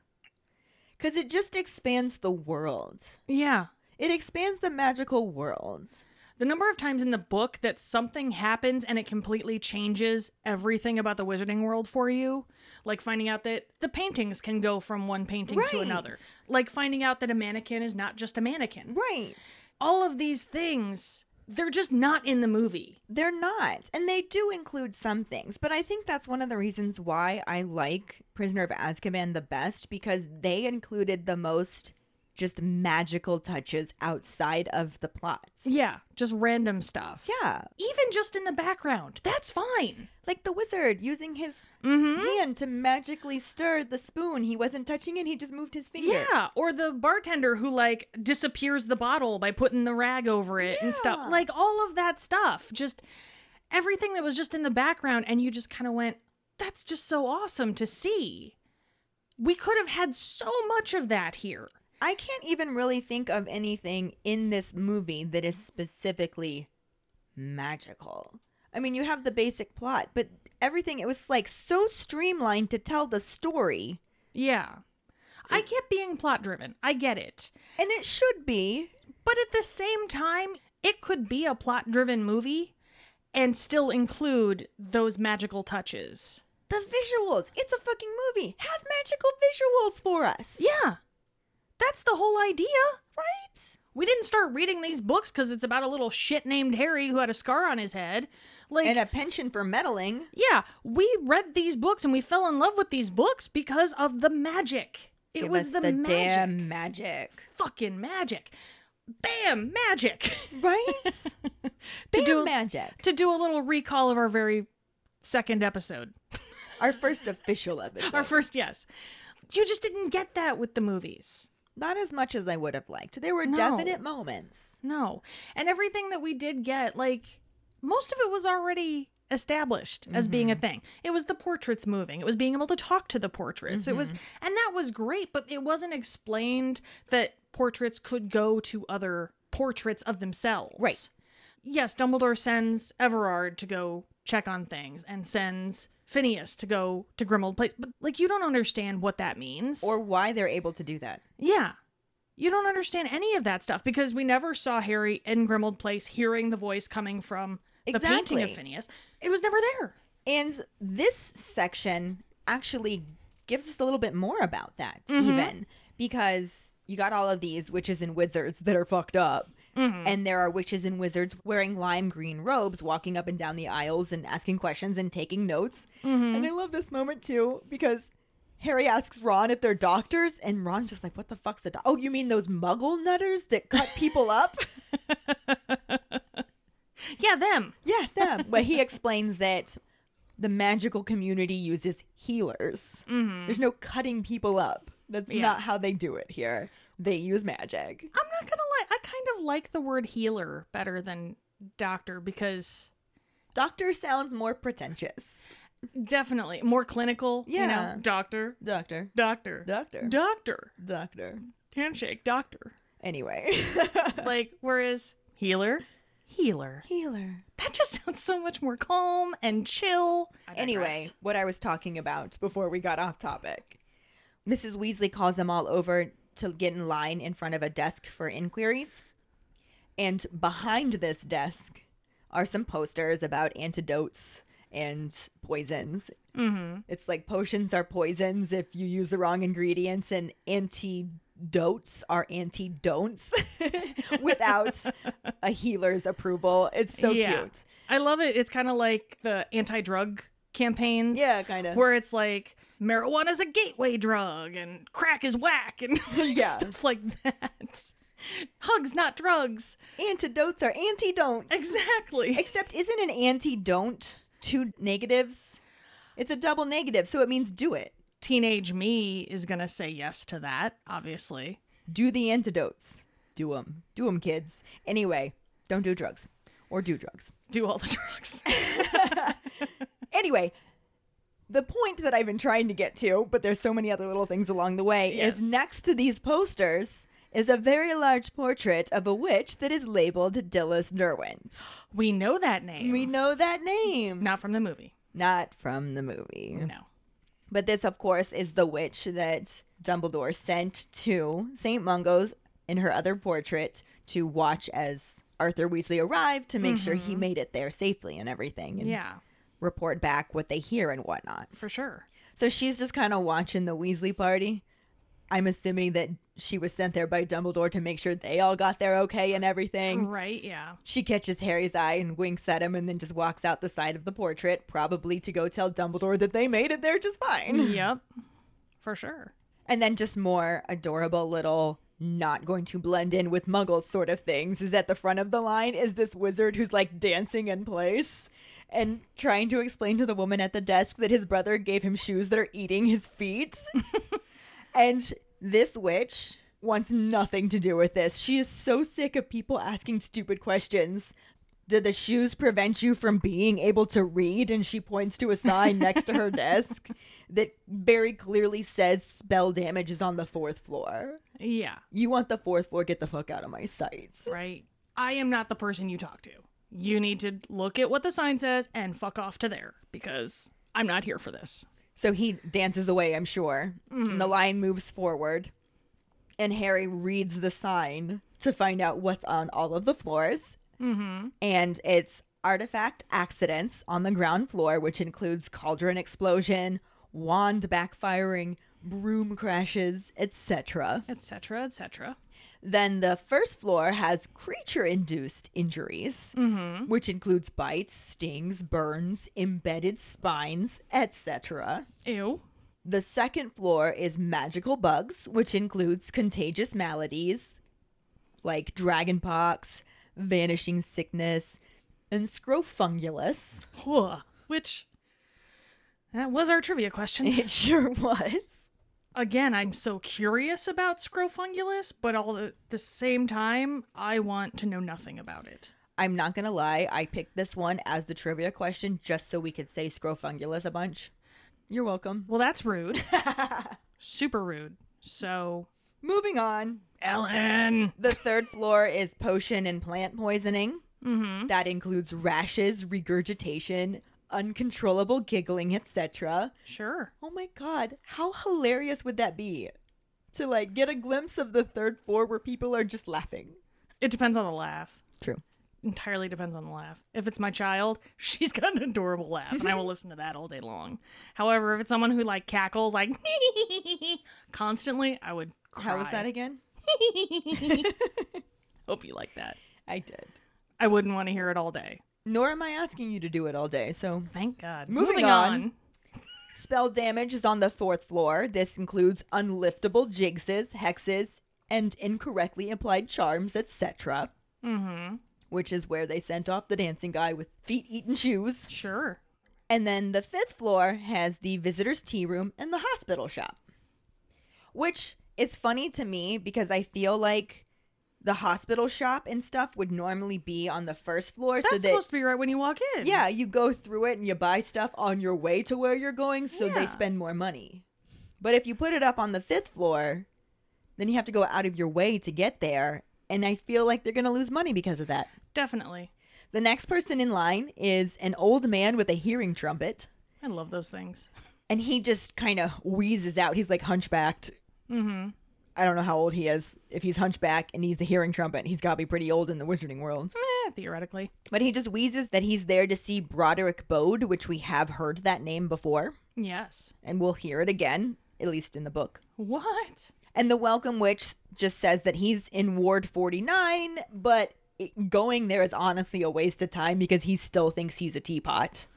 Because it just expands the world. Yeah. It expands the magical world. The number of times in the book that something happens and it completely changes everything about the wizarding world for you, like finding out that the paintings can go from one painting to another, like finding out that a mannequin is not just a mannequin. Right. All of these things, they're just not in the movie. They're not. And they do include some things. But I think that's one of the reasons why I like Prisoner of Azkaban the best because they included the most just magical touches outside of the plot. Yeah, just random stuff. Yeah. Even just in the background. That's fine. Like the wizard using his Mm-hmm. hand to magically stir the spoon. He wasn't touching it, he just moved his finger. Yeah, or the bartender who like disappears the bottle by putting the rag over it and stuff. Like all of that stuff. Just everything that was just in the background and you just kind of went, that's just so awesome to see. We could have had so much of that here. I can't even really think of anything in this movie that is specifically magical. I mean, you have the basic plot, but everything it was like so streamlined to tell the story, Yeah. I get being plot driven. I get it. and it should be. But at the same time, it could be a plot driven movie and still include those magical touches. The visuals. It's a fucking movie. Have magical visuals for us. Yeah. That's the whole idea. Right? We didn't start reading these books because it's about a little shit named Harry who had a scar on his head. Like, And a pension for meddling. yeah, we read these books and we fell in love with these books because of the magic. It Give was the, the magic. damn magic. Fucking magic. Bam, magic. Right? to Damn do magic. to do a little recall of our very second episode. Our first official episode. Our first, yes. You just didn't get that with the movies. Not as much as I would have liked. There were No. definite moments. No. And everything that we did get, like, most of it was already established as being a mm-hmm. thing. It was the portraits moving. It was being able to talk to the portraits. It was mm-hmm. and that was great, but it wasn't explained that portraits could go to other portraits of themselves. Right. Yes, Dumbledore sends Everard to go check on things and sends Phineas to go to Grimmauld Place. But like you don't understand what that means. Or why they're able to do that. Yeah. You don't understand any of that stuff because we never saw Harry in Grimmauld Place hearing the voice coming from the painting of Phineas. It was never there. And this section actually gives us a little bit more about that, Mm-hmm. even because you got all of these witches and wizards that are fucked up. Mm-hmm. And there are witches and wizards wearing lime green robes, walking up and down the aisles and asking questions and taking notes. Mm-hmm. And I love this moment too because Harry asks Ron if they're doctors, and Ron's just like, "What the fuck's a doc? Oh, you mean those Muggle nutters that cut people up?" Yeah, them. Yes, them. but he explains that the magical community uses healers. There's no cutting people up. That's Yeah. not how they do it here. They use magic. I'm not gonna lie, I kind of like the word healer better than doctor because Doctor sounds more pretentious. definitely more clinical. You Yeah. know, doctor, Doctor. doctor, Doctor. doctor, Doctor. handshake, doctor. Anyway. like, whereas healer, Healer. Healer. That just sounds so much more calm and chill. Anyway, what I was talking about before we got off topic. Mrs. Weasley calls them all over to get in line in front of a desk for inquiries. And behind this desk are some posters about antidotes and poisons. Mhm. It's like potions are poisons if you use the wrong ingredients, and antidotes are antidon'ts without a healer's approval. It's so Yeah. cute. I love it. It's kind of like the anti-drug campaigns. Yeah, kind of. Where it's like marijuana is a gateway drug and crack is whack and Yeah. stuff like that. Hugs, not drugs. Antidotes are antidon'ts. Exactly. Except, isn't an anti-don't two negatives? It's a double negative, so it means do it. Teenage me is going to say yes to that, obviously. Do the antidotes. Do them. Do them, kids. Anyway, don't do drugs. Or do drugs. Do all the drugs. Anyway, the point that I've been trying to get to, but there's so many other little things along the way, Yes. is next to these posters is a very large portrait of a witch that is labeled Dillis Derwent. we know that name. We know that name. Not from the movie. Not from the movie. No. But this, of course, is the witch that Dumbledore sent to St. Mungo's in her other portrait to watch as Arthur Weasley arrived to make sure he mm-hmm. made it there safely and everything and Yeah, report back what they hear and whatnot. for sure. So she's just kind of watching the Weasley party. I'm assuming that she was sent there by Dumbledore to make sure they all got there okay and everything. Right, yeah. She catches Harry's eye and winks at him and then just walks out the side of the portrait, probably to go tell Dumbledore that they made it there just fine. yep. For sure. And then just more adorable little not going to blend in with muggles sort of things is at the front of the line is this wizard who's like dancing in place and trying to explain to the woman at the desk that his brother gave him shoes that are eating his feet. and this witch wants nothing to do with this. She is so sick of people asking stupid questions. Do the shoes prevent you from being able to read? And she points to a sign next to her desk that very clearly says spell damage is on the fourth floor. Yeah, You want the fourth floor, get the fuck out of my sights. right. I am not the person you talk to. You need to look at what the sign says and fuck off to there because I'm not here for this. So he dances away, I'm sure. And the line moves forward. And Harry reads the sign to find out what's on all of the floors. Mm-hmm. And it's artifact accidents on the ground floor, which includes cauldron explosion, wand backfiring, broom crashes, etc. Etc. Etc. Then the first floor has creature induced injuries, Mm-hmm. which includes bites, stings, burns, embedded spines, etc. Ew. The second floor is magical bugs, which includes contagious maladies like dragonpox, vanishing sickness, and scrofungulus. Which that was our trivia question. It sure was. Again, I'm so curious about Scrofungulus, but all at the same time, I want to know nothing about it. I'm not gonna lie, I picked this one as the trivia question just so we could say scrofungulus a bunch. You're welcome. Well, that's rude. Super rude. So, Moving on. Ellen. The third floor is potion and plant poisoning. Mm-hmm. That includes rashes, regurgitation, uncontrollable giggling, etc. Sure. Oh my god, how hilarious would that be? To like get a glimpse of the third floor where people are just laughing. It depends on the laugh. True. Entirely depends on the laugh. If it's my child, she's got an adorable laugh, and I will listen to that all day long. However, if it's someone who like cackles like constantly, I would cry. How was that again? Hope you like that. I did. I wouldn't want to hear it all day. Nor am I asking you to do it all day, so Thank God. Moving on. Spell damage is on the fourth floor. This includes unliftable jinxes, hexes, and incorrectly applied charms, etc. Mm-hmm. Which is where they sent off the dancing guy with feet eating shoes. Sure. And then the fifth floor has the visitor's tea room and the hospital shop. Which is funny to me because I feel like the hospital shop and stuff would normally be on the first floor. That's so that supposed to be right when you walk in. yeah, you go through it and you buy stuff on your way to where you're going, so they spend more money. But if you put it up on the fifth floor, then you have to go out of your way to get there. And I feel like they're going to lose money because of that. Definitely. The next person in line is an old man with a hearing trumpet, I love those things. and he just kind of wheezes out. He's like hunchbacked. Mm-hmm. I don't know how old he is. If he's hunchback and needs a hearing trumpet, he's got to be pretty old in the wizarding world. Eh, theoretically. But he just wheezes that he's there to see Broderick Bode, which we have heard that name before, Yes. and we'll hear it again, at least in the book. What? And the Welcome Witch just says that he's in Ward 49, but going there is honestly a waste of time because he still thinks he's a teapot.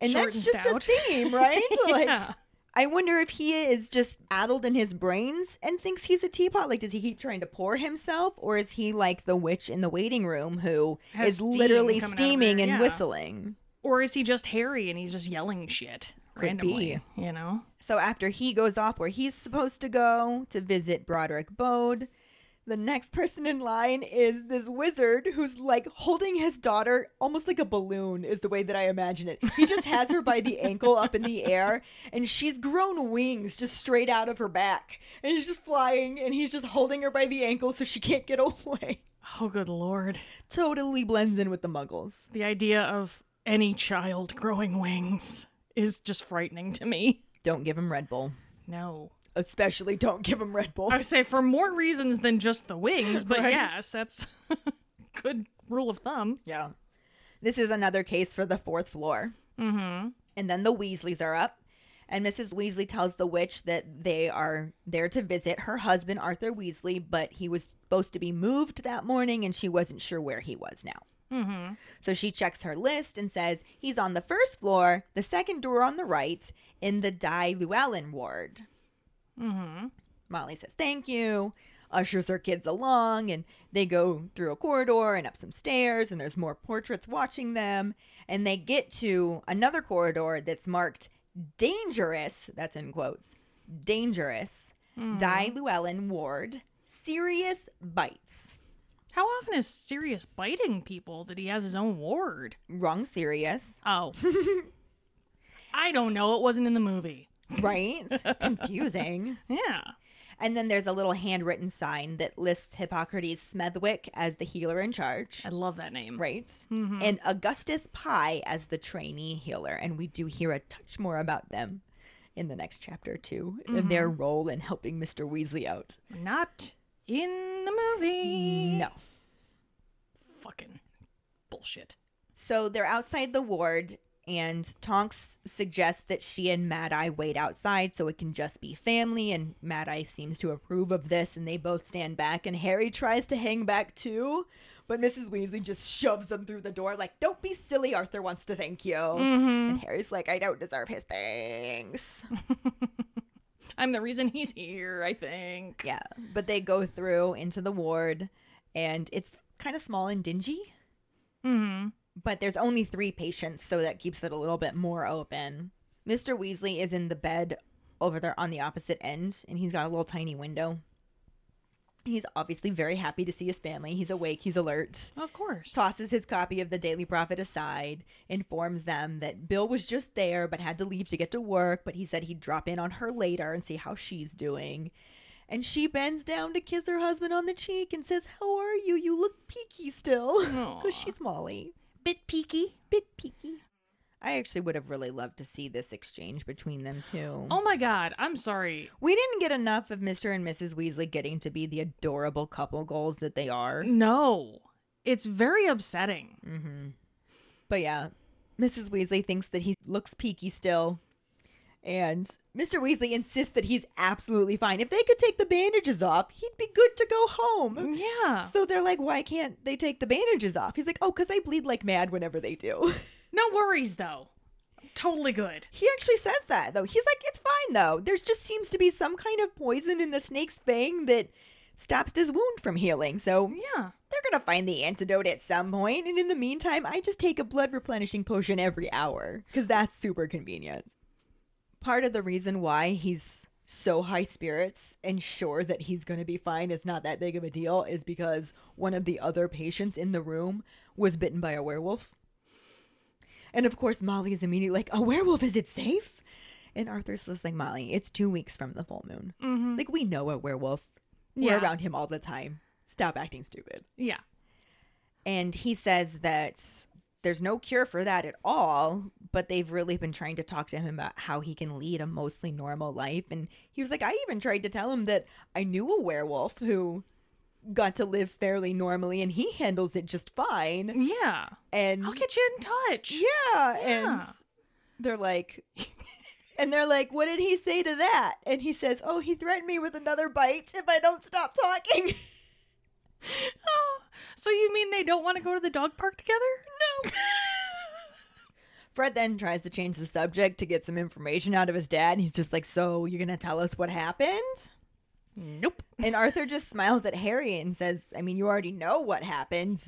And Short that's and just stout. a theme, right? Like, yeah. I wonder if he is just addled in his brains and thinks he's a teapot. Like, does he keep trying to pour himself, or is he like the witch in the waiting room who Has is steam literally coming out of steaming there, and yeah. whistling? Or is he just Harry and he's just yelling shit Could randomly? You know? So after he goes off where he's supposed to go to visit Broderick Bode, the next person in line is this wizard who's like holding his daughter almost like a balloon, is the way that I imagine it. He just has her by the ankle up in the air, and she's grown wings just straight out of her back. And she's just flying, and he's just holding her by the ankle so she can't get away. Oh, good lord. Totally blends in with the muggles. The idea of any child growing wings is just frightening to me. Don't give him Red Bull. No. Especially don't give him Red Bull. I would say for more reasons than just the wings, but Right. yes, that's good rule of thumb. Yeah. This is another case for the fourth floor. Mm-hmm. And then the Weasleys are up. And Mrs. Weasley tells the witch that they are there to visit her husband, Arthur Weasley, but he was supposed to be moved that morning and she wasn't sure where he was now. Mm-hmm. So she checks her list and says he's on the first floor, the second door on the right, in the Dai Llewellyn ward. Mm-hmm. Molly says thank you, ushers her kids along, and they go through a corridor and up some stairs, and there's more portraits watching them. And they get to another corridor that's marked dangerous, that's in quotes, dangerous, Dai Llewellyn ward, serious bites. How often is Sirius biting people that he has his own ward? Wrong, serious, Oh. I don't know. It wasn't in the movie. Right? Confusing. Yeah. And then there's a little handwritten sign that lists Hippocrates Smethwick as the healer in charge. I love that name. Right. Mm-hmm. And Augustus Pye as the trainee healer. And we do hear a touch more about them in the next chapter, too, and mm-hmm. their role in helping Mr. Weasley out. Not in the movie. No. Fucking bullshit. So they're outside the ward, and Tonks suggests that she and Mad Eye wait outside so it can just be family. And Mad Eye seems to approve of this, and they both stand back. And Harry tries to hang back too, but Mrs. Weasley just shoves them through the door, like, Don't be silly, Arthur wants to thank you. And Harry's like, I don't deserve his thanks. I'm the reason he's here, I think. yeah, but they go through into the ward, and it's kind of small and dingy. Mm-hmm. But there's only three patients, so that keeps it a little bit more open. Mr. Weasley is in the bed over there on the opposite end, and he's got a little tiny window. He's obviously very happy to see his family. He's awake, he's alert. Of course. Tosses his copy of the Daily Prophet aside, informs them that Bill was just there but had to leave to get to work, but he said he'd drop in on her later and see how she's doing. And she bends down to kiss her husband on the cheek and says, How are you? You look peaky still. Because she's Molly Bit peaky. bit peaky. I actually would have really loved to see this exchange between them two. Oh my god, I'm sorry. We didn't get enough of Mr. and Mrs. Weasley getting to be the adorable couple goals that they are. No. It's very upsetting. Mm-hmm. But yeah, Mrs. Weasley thinks that he looks peaky still. And Mr. Weasley insists that he's absolutely fine. If they could take the bandages off, he'd be good to go home. Yeah. So they're like, why can't they take the bandages off? He's like, oh, because I bleed like mad whenever they do. No worries though. Totally good. He actually says that though. He's like, it's fine though. There just seems to be some kind of poison in the snake's fang that stops this wound from healing. So Yeah. they're gonna find the antidote at some point. And in the meantime, I just take a blood replenishing potion every hour because that's super convenient. Part of the reason why he's so high spirits and sure that he's gonna be fine, it's not that big of a deal, is because one of the other patients in the room was bitten by a werewolf. And of course, Molly is immediately like, A werewolf, is it safe? And Arthur's just like, Molly, it's two weeks from the full moon. Mm-hmm. Like, we know a werewolf. We're around him all the time. Stop acting stupid. Yeah. And he says that there's no cure for that at all, but they've really been trying to talk to him about how he can lead a mostly normal life. And he was like, I even tried to tell him that I knew a werewolf who got to live fairly normally and he handles it just fine. Yeah. And I'll get you in touch. yeah, and they're like, and they're like, what did he say to that? And he says, oh, he threatened me with another bite if I don't stop talking. Oh, so you mean they don't want to go to the dog park together? No. Fred then tries to change the subject to get some information out of his dad. And he's just like, so you're gonna tell us what happened? Nope. And Arthur just smiles at Harry and says, I mean, you already know what happened.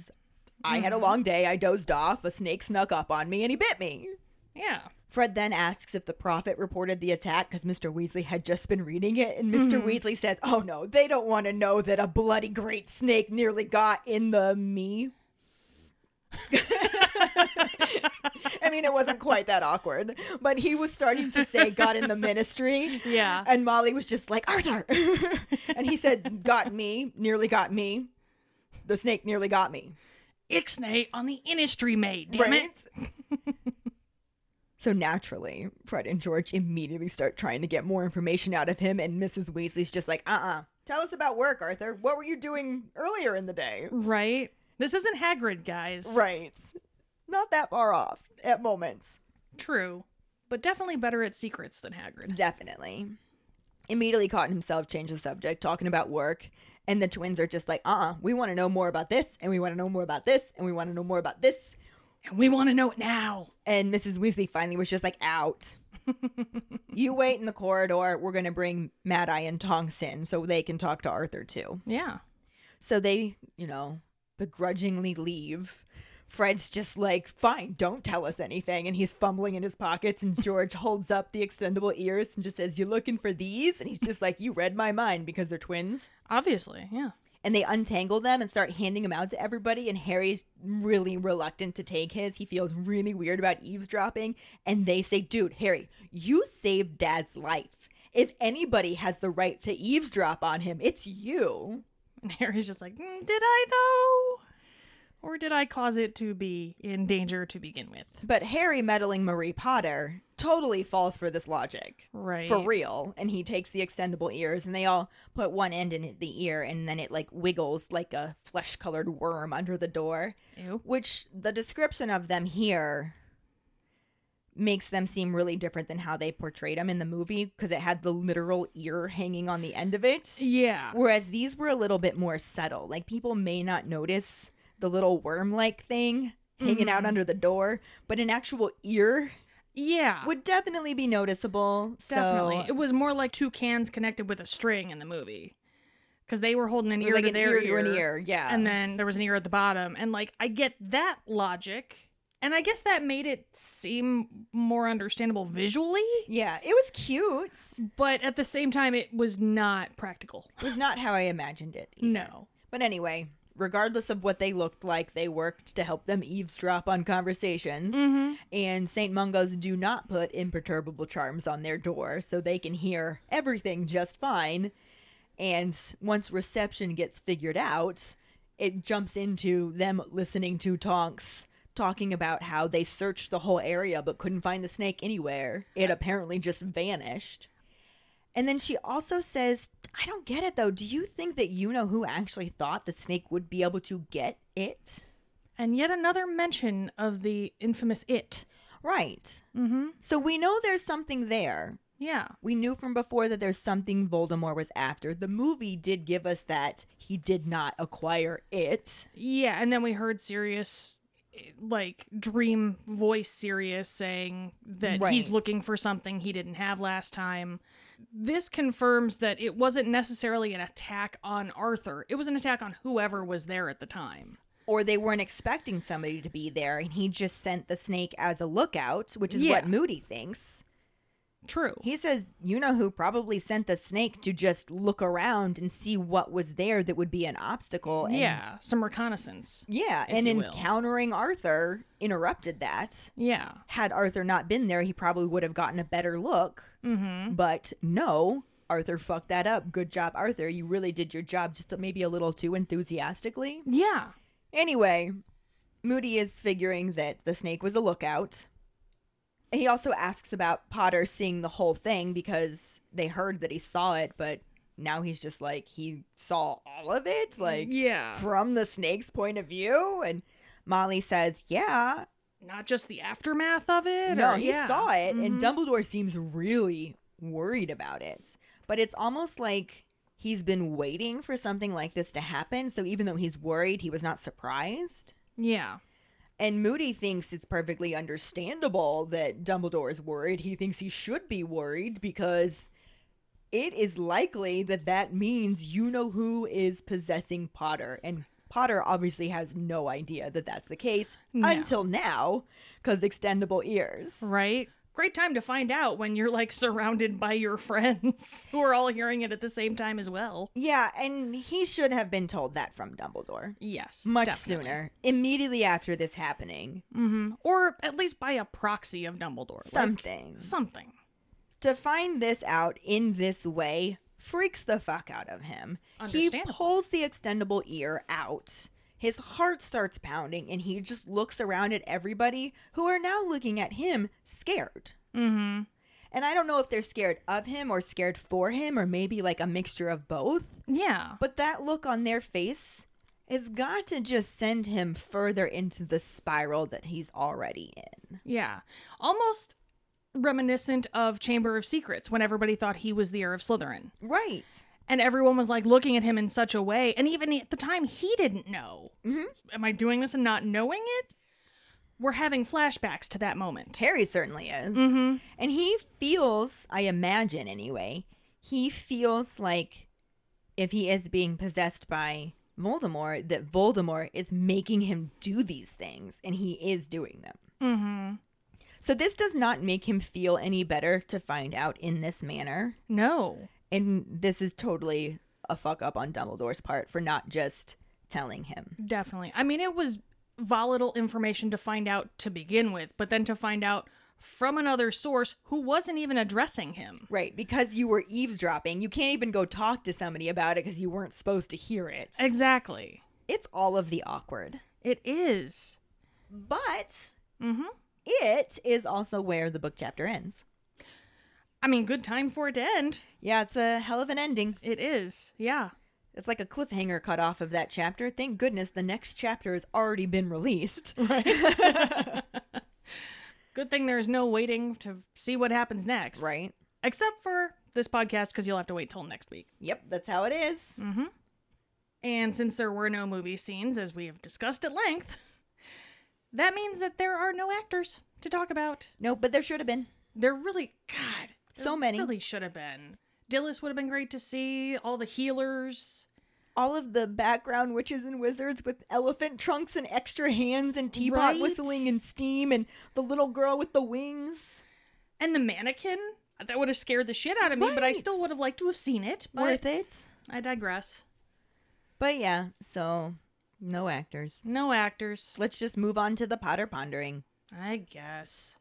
I had a mm-hmm. long day. I dozed off. A snake snuck up on me and he bit me. Yeah. Fred then asks if the prophet reported the attack because Mr. Weasley had just been reading it. And mister mm-hmm. Weasley says, Oh no, they don't want to know that a bloody great snake nearly got in the me. I mean, it wasn't quite that awkward, but he was starting to say, got in the ministry. Yeah. And Molly was just like, Arthur. and he said, got me, nearly got me. The snake nearly got me. Ixnay on the industry mate, damn it. So naturally, Fred and George immediately start trying to get more information out of him, and Mrs. Weasley's just like, uh uh Tell us about work, Arthur. What were you doing earlier in the day? Right. This isn't Hagrid, guys. Right. Not that far off at moments. True. But definitely better at secrets than Hagrid. Definitely. Immediately caught himself change the subject, talking about work. And the twins are just like, uh uh we want to know more about this, and we want to know more about this, and we want to know more about this. And we want to know it now. And Mrs. Weasley finally was just like, out. you wait in the corridor. We're going to bring Mad Eye and Tonks in so they can talk to Arthur too. Yeah. So they, you know, begrudgingly leave. Fred's just like, fine, don't tell us anything. And he's fumbling in his pockets. And George holds up the extendable ears and just says, You looking for these? And he's just like, You read my mind because they're twins. Obviously, yeah. And they untangle them and start handing them out to everybody. And Harry's really reluctant to take his. He feels really weird about eavesdropping. And they say, Dude, Harry, you saved dad's life. If anybody has the right to eavesdrop on him, it's you. And Harry's just like, "Mm, did I though? Or did I cause it to be in danger to begin with? But Harry meddling Marie Potter totally falls for this logic. Right. For real. And he takes the extendable ears and they all put one end in the ear and then it like wiggles like a flesh colored worm under the door. Ew. Which the description of them here makes them seem really different than how they portrayed them in the movie because it had the literal ear hanging on the end of it. Yeah. Whereas these were a little bit more subtle. Like people may not notice the little worm like thing hanging out mm-hmm. under the door, but an actual ear Yeah. would definitely be noticeable. Definitely. So, It was more like two cans connected with a string in the movie. Because they were holding an ear like to an their ear to an ear. Yeah. And then there was an ear at the bottom. And like I get that logic. And I guess that made it seem more understandable visually. yeah, it was cute. But at the same time it was not practical. It was not how I imagined it. either. No. But anyway, regardless of what they looked like, they worked to help them eavesdrop on conversations. Mm-hmm. And St. Mungo's do not put imperturbable charms on their door, so they can hear everything just fine. And once reception gets figured out, it jumps into them listening to Tonks talking about how they searched the whole area but couldn't find the snake anywhere. It apparently just vanished. And then she also says, I don't get it though. Do you think that you know who actually thought the snake would be able to get it? And yet another mention of the infamous it. Right. Mm-hmm. So we know there's something there. Yeah. We knew from before that there's something Voldemort was after. The movie did give us that he did not acquire it. Yeah, and then we heard Sirius like dream voice Sirius saying that he's looking for something he didn't have last time. This confirms that it wasn't necessarily an attack on Arthur. It was an attack on whoever was there at the time. Or they weren't expecting somebody to be there and he just sent the snake as a lookout, which is Yeah. what Moody thinks. True. He says, you know who probably sent the snake to just look around and see what was there that would be an obstacle. And yeah, some reconnaissance. Yeah, and you will. encountering Arthur interrupted that. Yeah. Had Arthur not been there, he probably would have gotten a better look. Mm-hmm. But no, Arthur fucked that up. Good job, Arthur. You really did your job just maybe a little too enthusiastically. Yeah. Anyway, Moody is figuring that the snake was a lookout. He also asks about Potter seeing the whole thing because they heard that he saw it, but now he's just like he saw all of it, like yeah. from the snake's point of view. And Molly says, "Yeah, Not just the aftermath of it. no, or- he yeah. saw it." And Mhm. Dumbledore seems really worried about it, but it's almost like he's been waiting for something like this to happen. So even though he's worried, he was not surprised. Yeah. And Moody thinks it's perfectly understandable that Dumbledore is worried. He thinks he should be worried because it is likely that that means you know who is possessing Potter. And Potter obviously has no idea that that's the case No. until now because extendable ears. Right? Great time to find out when you're like surrounded by your friends who are all hearing it at the same time as well. Yeah, and he should have been told that from Dumbledore. Yes. Much definitely. sooner, immediately after this happening. Mm-hmm. Or at least by a proxy of Dumbledore. Like, Something. something. to find this out in this way freaks the fuck out of him. He pulls the extendable ear out. His heart starts pounding and he just looks around at everybody who are now looking at him scared. Mm-hmm. And I don't know if they're scared of him or scared for him or maybe like a mixture of both, Yeah. but that look on their face has got to just send him further into the spiral that he's already in. Yeah. Almost reminiscent of Chamber of Secrets when everybody thought he was the heir of Slytherin. Right. And everyone was like looking at him in such a way. And even at the time, he didn't know. Mhm. Am I doing this and not knowing it? We're having flashbacks to that moment. Harry certainly is. Mm-hmm. And he feels, I imagine anyway, he feels like if he is being possessed by Voldemort, that Voldemort is making him do these things and he is doing them. Mm-hmm. So this does not make him feel any better to find out in this manner. No. And this is totally a fuck up on Dumbledore's part for not just telling him. Definitely. I mean, it was volatile information to find out to begin with, but then to find out from another source who wasn't even addressing him. Right, because you were eavesdropping, you can't even go talk to somebody about it because you weren't supposed to hear it. Exactly. It's all of the awkward. It is. But Mm-hmm. it is also where the book chapter ends. I mean, good time for it to end. Yeah, it's a hell of an ending. It is. Yeah. It's like a cliffhanger cut off of that chapter. Thank goodness the next chapter has already been released. Right. good thing there's no waiting to see what happens next. right? Except for this podcast, because you'll have to wait till next week. Yep, that's how it is. Mm-hmm. And since there were no movie scenes, as we have discussed at length, that means that there are no actors to talk about. No, but there should have been. There really, God, there So many. really should have been. Dillis would have been great to see. All the healers. All of the background witches and wizards with elephant trunks and extra hands and teapot Right? whistling and steam and the little girl with the wings. And the mannequin. That would have scared the shit out of me, but I still would have liked to have seen it. Worth it. I digress. But yeah, so no actors. No actors. Let's just move on to the Potter pondering. I guess.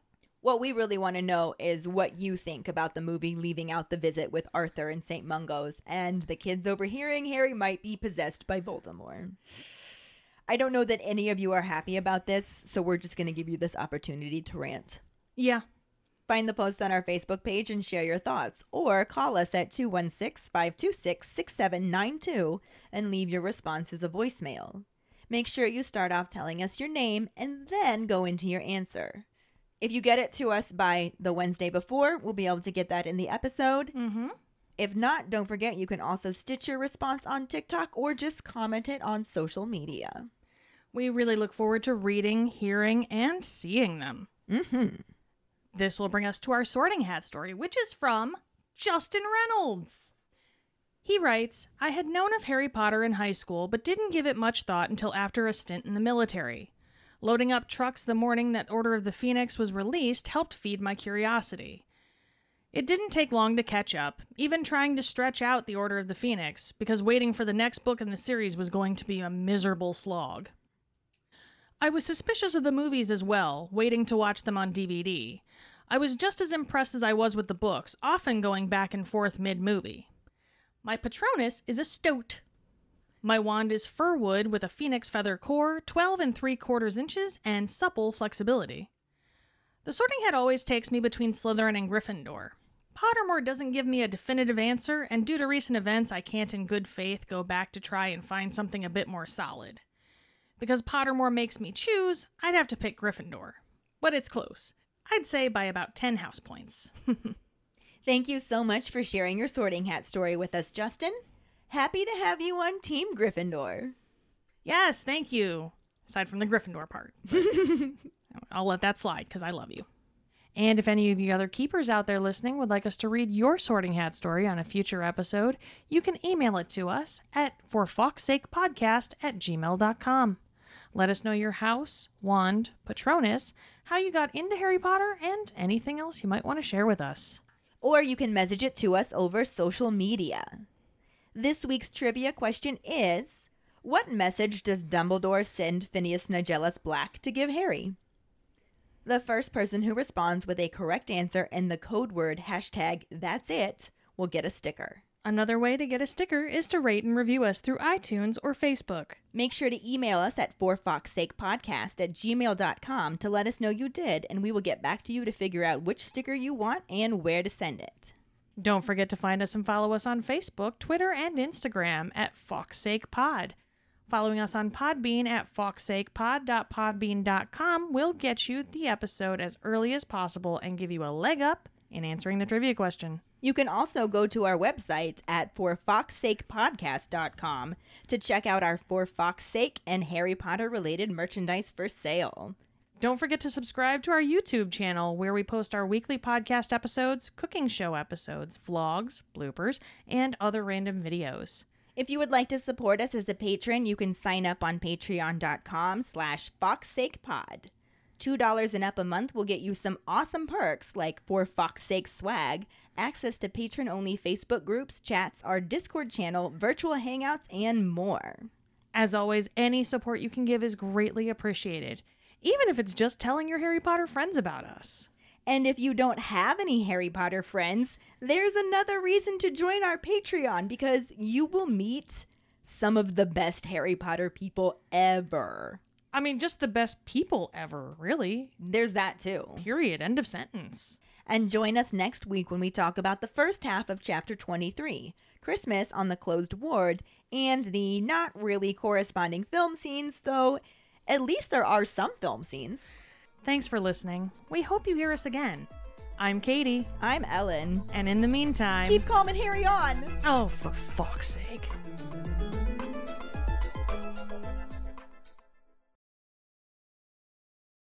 What we really want to know is what you think about the movie leaving out the visit with Arthur and St. Mungo's and the kids overhearing Harry might be possessed by Voldemort. I don't know that any of you are happy about this, so we're just going to give you this opportunity to rant. Yeah. Find the post on our Facebook page and share your thoughts, or call us at 216 526 6792 and leave your response as a voicemail. Make sure you start off telling us your name and then go into your answer. If you get it to us by the Wednesday before, we'll be able to get that in the episode. Mm-hmm. If not, don't forget you can also stitch your response on TikTok or just comment it on social media. We really look forward to reading, hearing, and seeing them. Mm-hmm. This will bring us to our sorting hat story, which is from Justin Reynolds. He writes I had known of Harry Potter in high school, but didn't give it much thought until after a stint in the military. Loading up trucks the morning that Order of the Phoenix was released helped feed my curiosity. It didn't take long to catch up, even trying to stretch out the Order of the Phoenix, because waiting for the next book in the series was going to be a miserable slog. I was suspicious of the movies as well, waiting to watch them on DVD. I was just as impressed as I was with the books, often going back and forth mid movie. My Patronus is a stoat. My wand is fir wood with a phoenix feather core, 12 and 3 quarters inches, and supple flexibility. The sorting hat always takes me between Slytherin and Gryffindor. Pottermore doesn't give me a definitive answer, and due to recent events, I can't in good faith go back to try and find something a bit more solid. Because Pottermore makes me choose, I'd have to pick Gryffindor. But it's close. I'd say by about 10 house points. Thank you so much for sharing your sorting hat story with us, Justin. Happy to have you on Team Gryffindor. yes, thank you. Aside from the Gryffindor part. I'll let that slide because I love you. And if any of you other keepers out there listening would like us to read your sorting hat story on a future episode, you can email it to us at forfoxsakepodcast at gmail.com. Let us know your house, wand, patronus, how you got into Harry Potter, and anything else you might want to share with us. Or you can message it to us over social media. This week's trivia question is What message does Dumbledore send Phineas Nigellus Black to give Harry? The first person who responds with a correct answer and the code word hashtag that's it will get a sticker. Another way to get a sticker is to rate and review us through iTunes or Facebook. Make sure to email us at forfoxsakepodcast at gmail.com to let us know you did, and we will get back to you to figure out which sticker you want and where to send it. Don't forget to find us and follow us on Facebook, Twitter, and Instagram at FoxSakePod. Following us on Podbean at foxsakepod.podbean.com will get you the episode as early as possible and give you a leg up in answering the trivia question. You can also go to our website at forfoxsakepodcast.com to check out our For Fox Sake and Harry Potter related merchandise for sale. Don't forget to subscribe to our YouTube channel where we post our weekly podcast episodes, cooking show episodes, vlogs, bloopers, and other random videos. If you would like to support us as a patron, you can sign up on patreon.com slash foxsakepod. $2 and up a month will get you some awesome perks like For Fox Sake swag, access to patron-only Facebook groups, chats, our Discord channel, virtual hangouts, and more. As always, any support you can give is greatly appreciated, even if it's just telling your Harry Potter friends about us. And if you don't have any Harry Potter friends, there's another reason to join our Patreon because you will meet some of the best Harry Potter people ever. I mean, just the best people ever, really. There's that too. Period. End of sentence. And join us next week when we talk about the first half of chapter 23 Christmas on the Closed Ward and the not really corresponding film scenes, though at least there are some film scenes. Thanks for listening. We hope you hear us again. I'm Katie, I'm Ellen. and in the meantime, Keep calm and Harry on! oh, for fuck's sake.